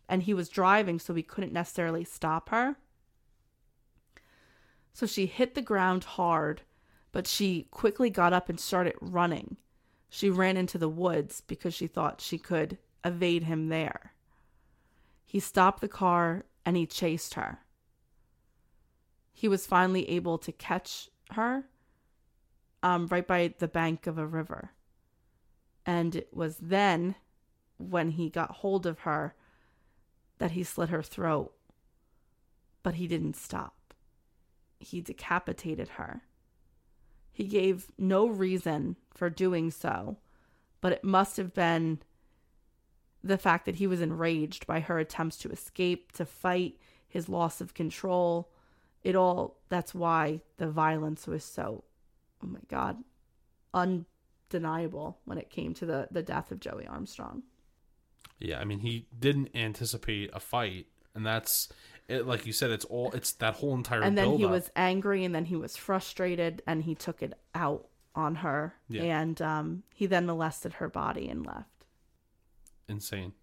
And he was driving, so he couldn't necessarily stop her. So she hit the ground hard, but she quickly got up and started running. She ran into the woods because she thought she could evade him there. He stopped the car and he chased her. He was finally able to catch her um, right by the bank of a river. And it was then, when he got hold of her, that he slit her throat. But he didn't stop. He decapitated her. He gave no reason for doing so, but it must have been the fact that he was enraged by her attempts to escape, to fight, his loss of control. It all, that's why the violence was so, oh my God, undeniable when it came to the the death of Joie Armstrong. Yeah, I mean he didn't anticipate a fight, and that's it. Like you said, it's all it's that whole entire. And then he buildup. was angry, and then he was frustrated, and he took it out on her, Yeah. and um, he then molested her body and left. insane.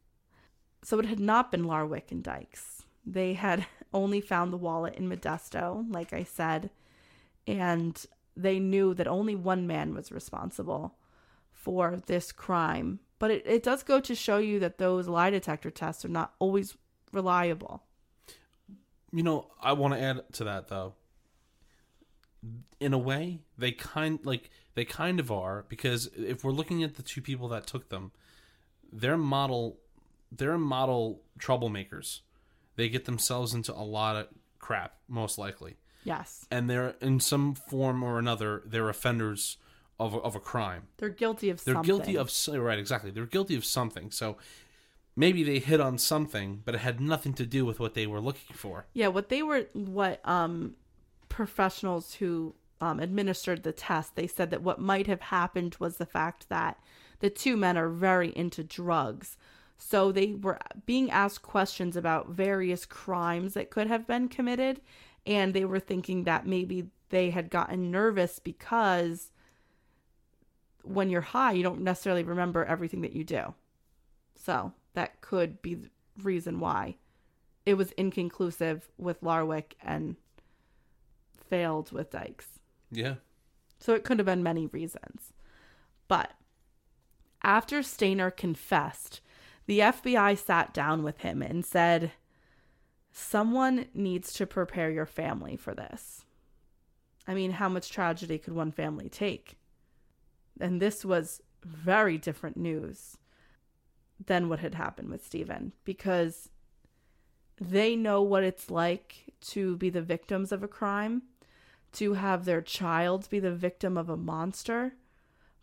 So it had not been Larwick and Dykes. They had only found the wallet in Modesto, like I said, and they knew that only one man was responsible for this crime. But it, it does go to show you that those lie detector tests are not always reliable. You know, I want to add to that though. In a way, they kind like they kind of are because if we're looking at the two people that took them, they're model they're model troublemakers. They get themselves into a lot of crap most likely. Yes. And they're in some form or another they're offenders of a, of a crime. They're guilty of They're something. guilty of right exactly. They're guilty of something. So maybe they hit on something but it had nothing to do with what they were looking for. Yeah, what they were, what um, professionals who um, administered the test, they said that what might have happened was the fact that the two men are very into drugs. So they were being asked questions about various crimes that could have been committed, and they were thinking that maybe they had gotten nervous because when you're high, you don't necessarily remember everything that you do. So that could be the reason why it was inconclusive with Larwick and failed with Dykes. Yeah. So it could have been many reasons. But after Stayner confessed, the FBI sat down with him and said, Someone needs to prepare your family for this. I mean, how much tragedy could one family take? And this was very different news than what had happened with Steven because they know what it's like to be the victims of a crime, to have their child be the victim of a monster.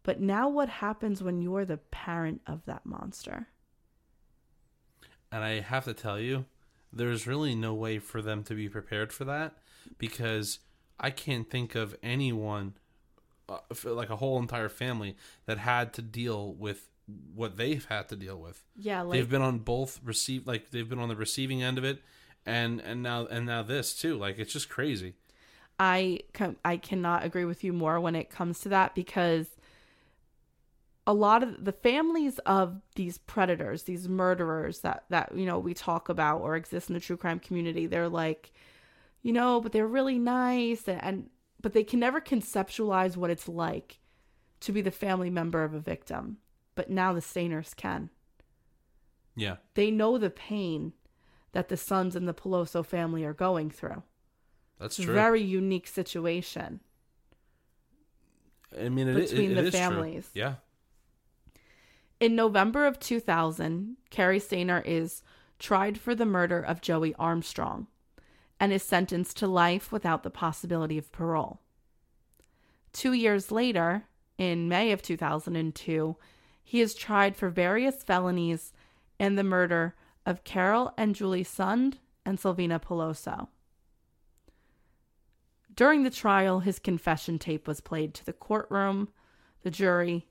But now, what happens when you're the parent of that monster? And I have to tell you, there's really no way for them to be prepared for that because I can't think of anyone, uh, like a whole entire family, that had to deal with what they've had to deal with. Yeah, like they've been on both receive, like they've been on the receiving end of it, and and now and now this too. Like it's just crazy. I can I cannot agree with you more when it comes to that because a lot of the families of these predators, these murderers that that you know we talk about or exist in the true crime community, they're like, you know, but they're really nice and, and but they can never conceptualize what it's like to be the family member of a victim. But now the Stayners can. Yeah, They know the pain that the Sunds and the Pelosso family are going through. that's true. very unique situation. I mean, it, between it the is true. families. Yeah, In November of 2000, Cary Stayner is tried for the murder of Joie Armstrong and is sentenced to life without the possibility of parole. Two years later, in May of 2002, he is tried for various felonies and the murder of Carole and Julie Sund and Silvina Pelosso. During the trial, his confession tape was played to the courtroom, the jury,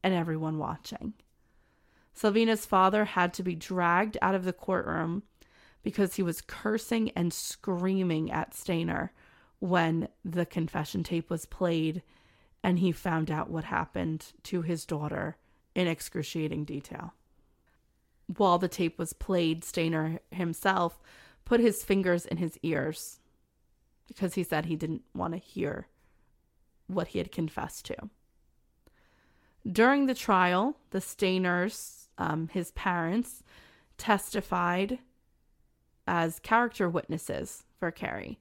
and everyone watching. Silvina's father had to be dragged out of the courtroom because he was cursing and screaming at Stayner when the confession tape was played and he found out what happened to his daughter in excruciating detail. While the tape was played, Stayner himself put his fingers in his ears because he said he didn't want to hear what he had confessed to. During the trial, the Stayners, um, his parents, testified as character witnesses for Cary.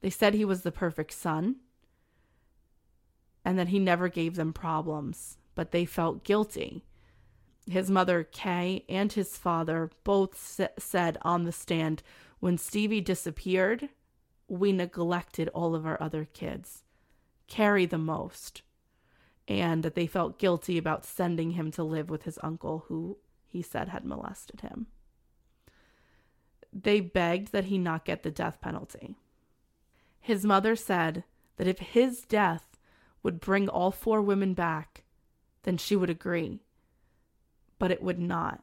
They said he was the perfect son and that he never gave them problems, but they felt guilty. His mother, Kay, and his father both sa- said on the stand when Stevie disappeared, we neglected all of our other kids, Cary the most and that they felt guilty about sending him to live with his uncle, who he said had molested him. They begged that he not get the death penalty. His mother said that if his death would bring all four women back, then she would agree, but it would not.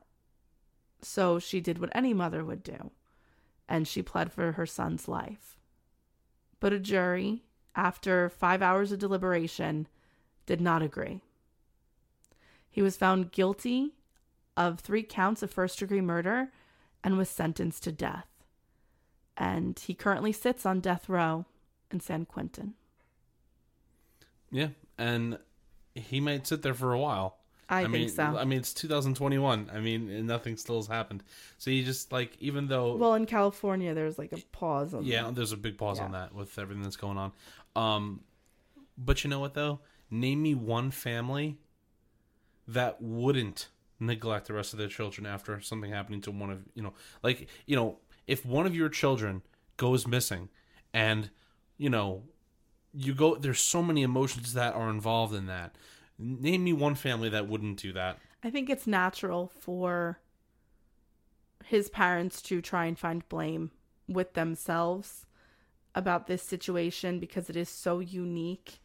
So she did what any mother would do, and she pled for her son's life. But a jury, after five hours of deliberation, did not agree. He was found guilty of three counts of first degree murder and was sentenced to death. And he currently sits on death row in San Quentin. Yeah, and he might sit there for a while. I, think mean, so. I mean, it's 2021. I mean, nothing still has happened. So you just like, even though, well, in California, there's like a pause on yeah, there's a big pause on that with everything that's going on. Um, but you know what though? Name me one family that wouldn't neglect the rest of their children after something happening to one of you know, like you know, if one of your children goes missing, and you know, you go. There's so many emotions that are involved in that. Name me one family that wouldn't do that. I think it's natural for his parents to try and find blame with themselves about this situation because it is so unique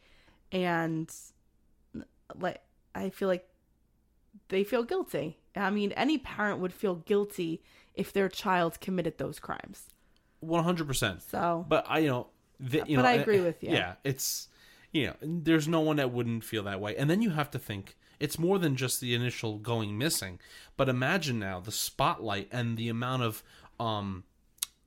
and like I feel like they feel guilty. I mean, any parent would feel guilty if their child committed those crimes. One hundred percent. So, But I, you know, the, But know, I agree with you. Yeah, it's you know, there's no one that wouldn't feel that way. And then you have to think it's more than just the initial going missing. But imagine now the spotlight and the amount of um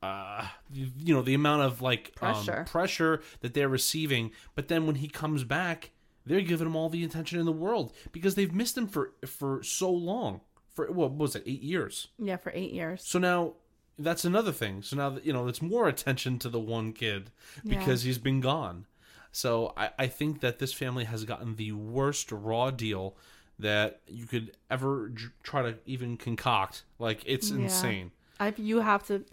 uh you know, the amount of like um, Pressure. pressure that they're receiving, but then when he comes back, they're giving him all the attention in the world because they've missed him for for so long. For what was it? 8 years. yeah, for 8 years. So now that's another thing. So now that you know, it's more attention to the one kid because he's been gone. So I, I think that this family has gotten the worst raw deal that you could ever try to even concoct. Like it's Yeah. insane. I you have to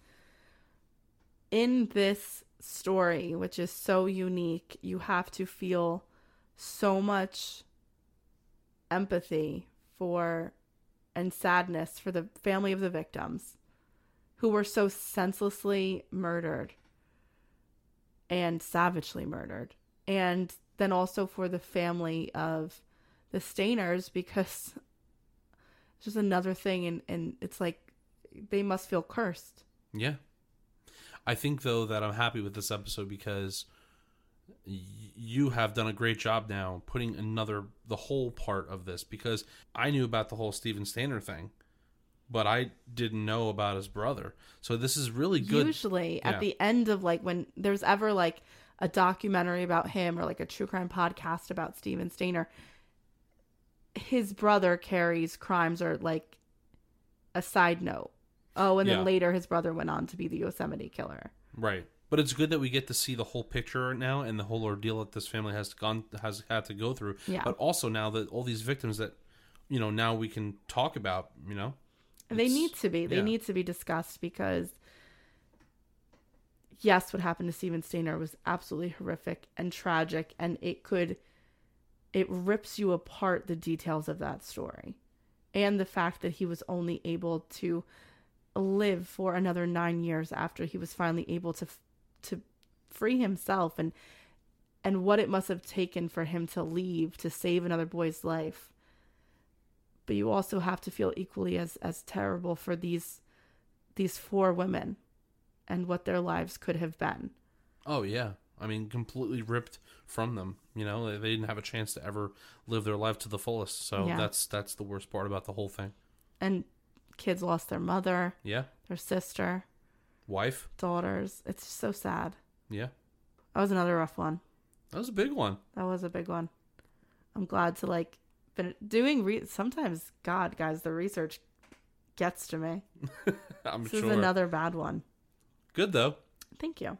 in this story, which is so unique, you have to feel so much empathy for and sadness for the family of the victims who were so senselessly murdered and savagely murdered. And then also for the family of the Stayners because it's just another thing and, and it's like they must feel cursed. Yeah. I think though that I'm happy with this episode because you have done a great job now putting another the whole part of this because I knew about the whole Steven Stayner thing, but I didn't know about his brother. So this is really good. Usually Yeah. at the end of like when there's ever like a documentary about him or like a true crime podcast about Steven Stayner, his brother Cary's crimes or like a side note. Oh, and then Yeah. later his brother went on to be the Yosemite killer. Right. But it's good that we get to see the whole picture now and the whole ordeal that this family has gone has had to go through. Yeah. But also now that all these victims that you know now we can talk about, you know. They need to be. They yeah. need to be discussed because yes, what happened to Steven Stayner was absolutely horrific and tragic and it could it rips you apart the details of that story. And the fact that he was only able to live for another 9 years after he was finally able to to free himself and and what it must have taken for him to leave to save another boy's life but you also have to feel equally as as terrible for these these four women and what their lives could have been Oh yeah, I mean, completely ripped from them. You know, they, didn't have a chance to ever live their life to the fullest. So Yeah. that's that's the worst part about the whole thing. and kids lost their mother Yeah, their sister wife. daughters it's just so sad Yeah, that was another rough one that was a big one. that was a big one i'm glad to like been doing re- sometimes god guys the research gets to me I'm this sure. is another bad one Good though. Thank you.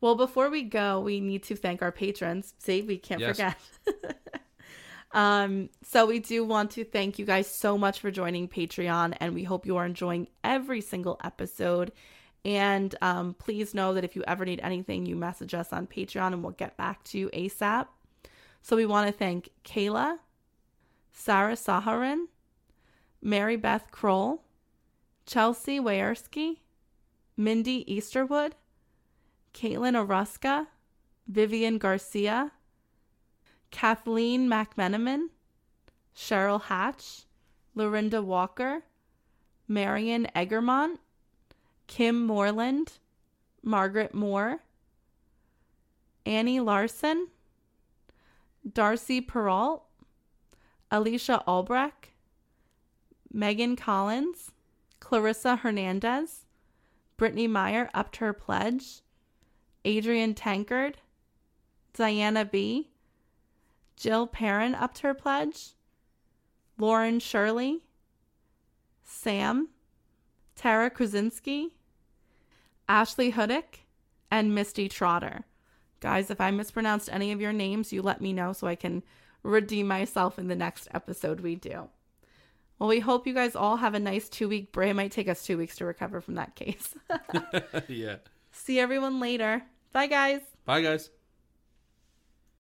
Well, before we go, we need to thank our patrons. See, we can't Yes. forget. um, so we do want to thank you guys so much for joining Patreon, and we hope you are enjoying every single episode. And um, please know that if you ever need anything, you message us on Patreon, and we'll get back to you ASAP. So we want to thank Kayla, Sarah Saharin, Mary Beth Kroll, Chelsea Wayerski, Mindy Easterwood, Caitlin Oruska, Vivian Garcia, Kathleen McMenamin, Cheryl Hatch, Lorinda Walker, Marion Egermont, Kim Moreland, Margaret Moore, Annie Larson, Darcy Peralt, Alicia Albrecht, Megan Collins, Clarissa Hernandez, Brittany Meyer upped her pledge, Adrian Tankard, Diana B., Jill Perrin upped her pledge, Lauren Shirley, Sam, Tara Krasinski, Ashley Hudick, and Misty Trotter. Guys, if I mispronounced any of your names, you let me know so I can redeem myself in the next episode we do. Well, we hope you guys all have a nice two week break. It might take us two weeks to recover from that case. yeah. See everyone later. Bye, guys. Bye guys.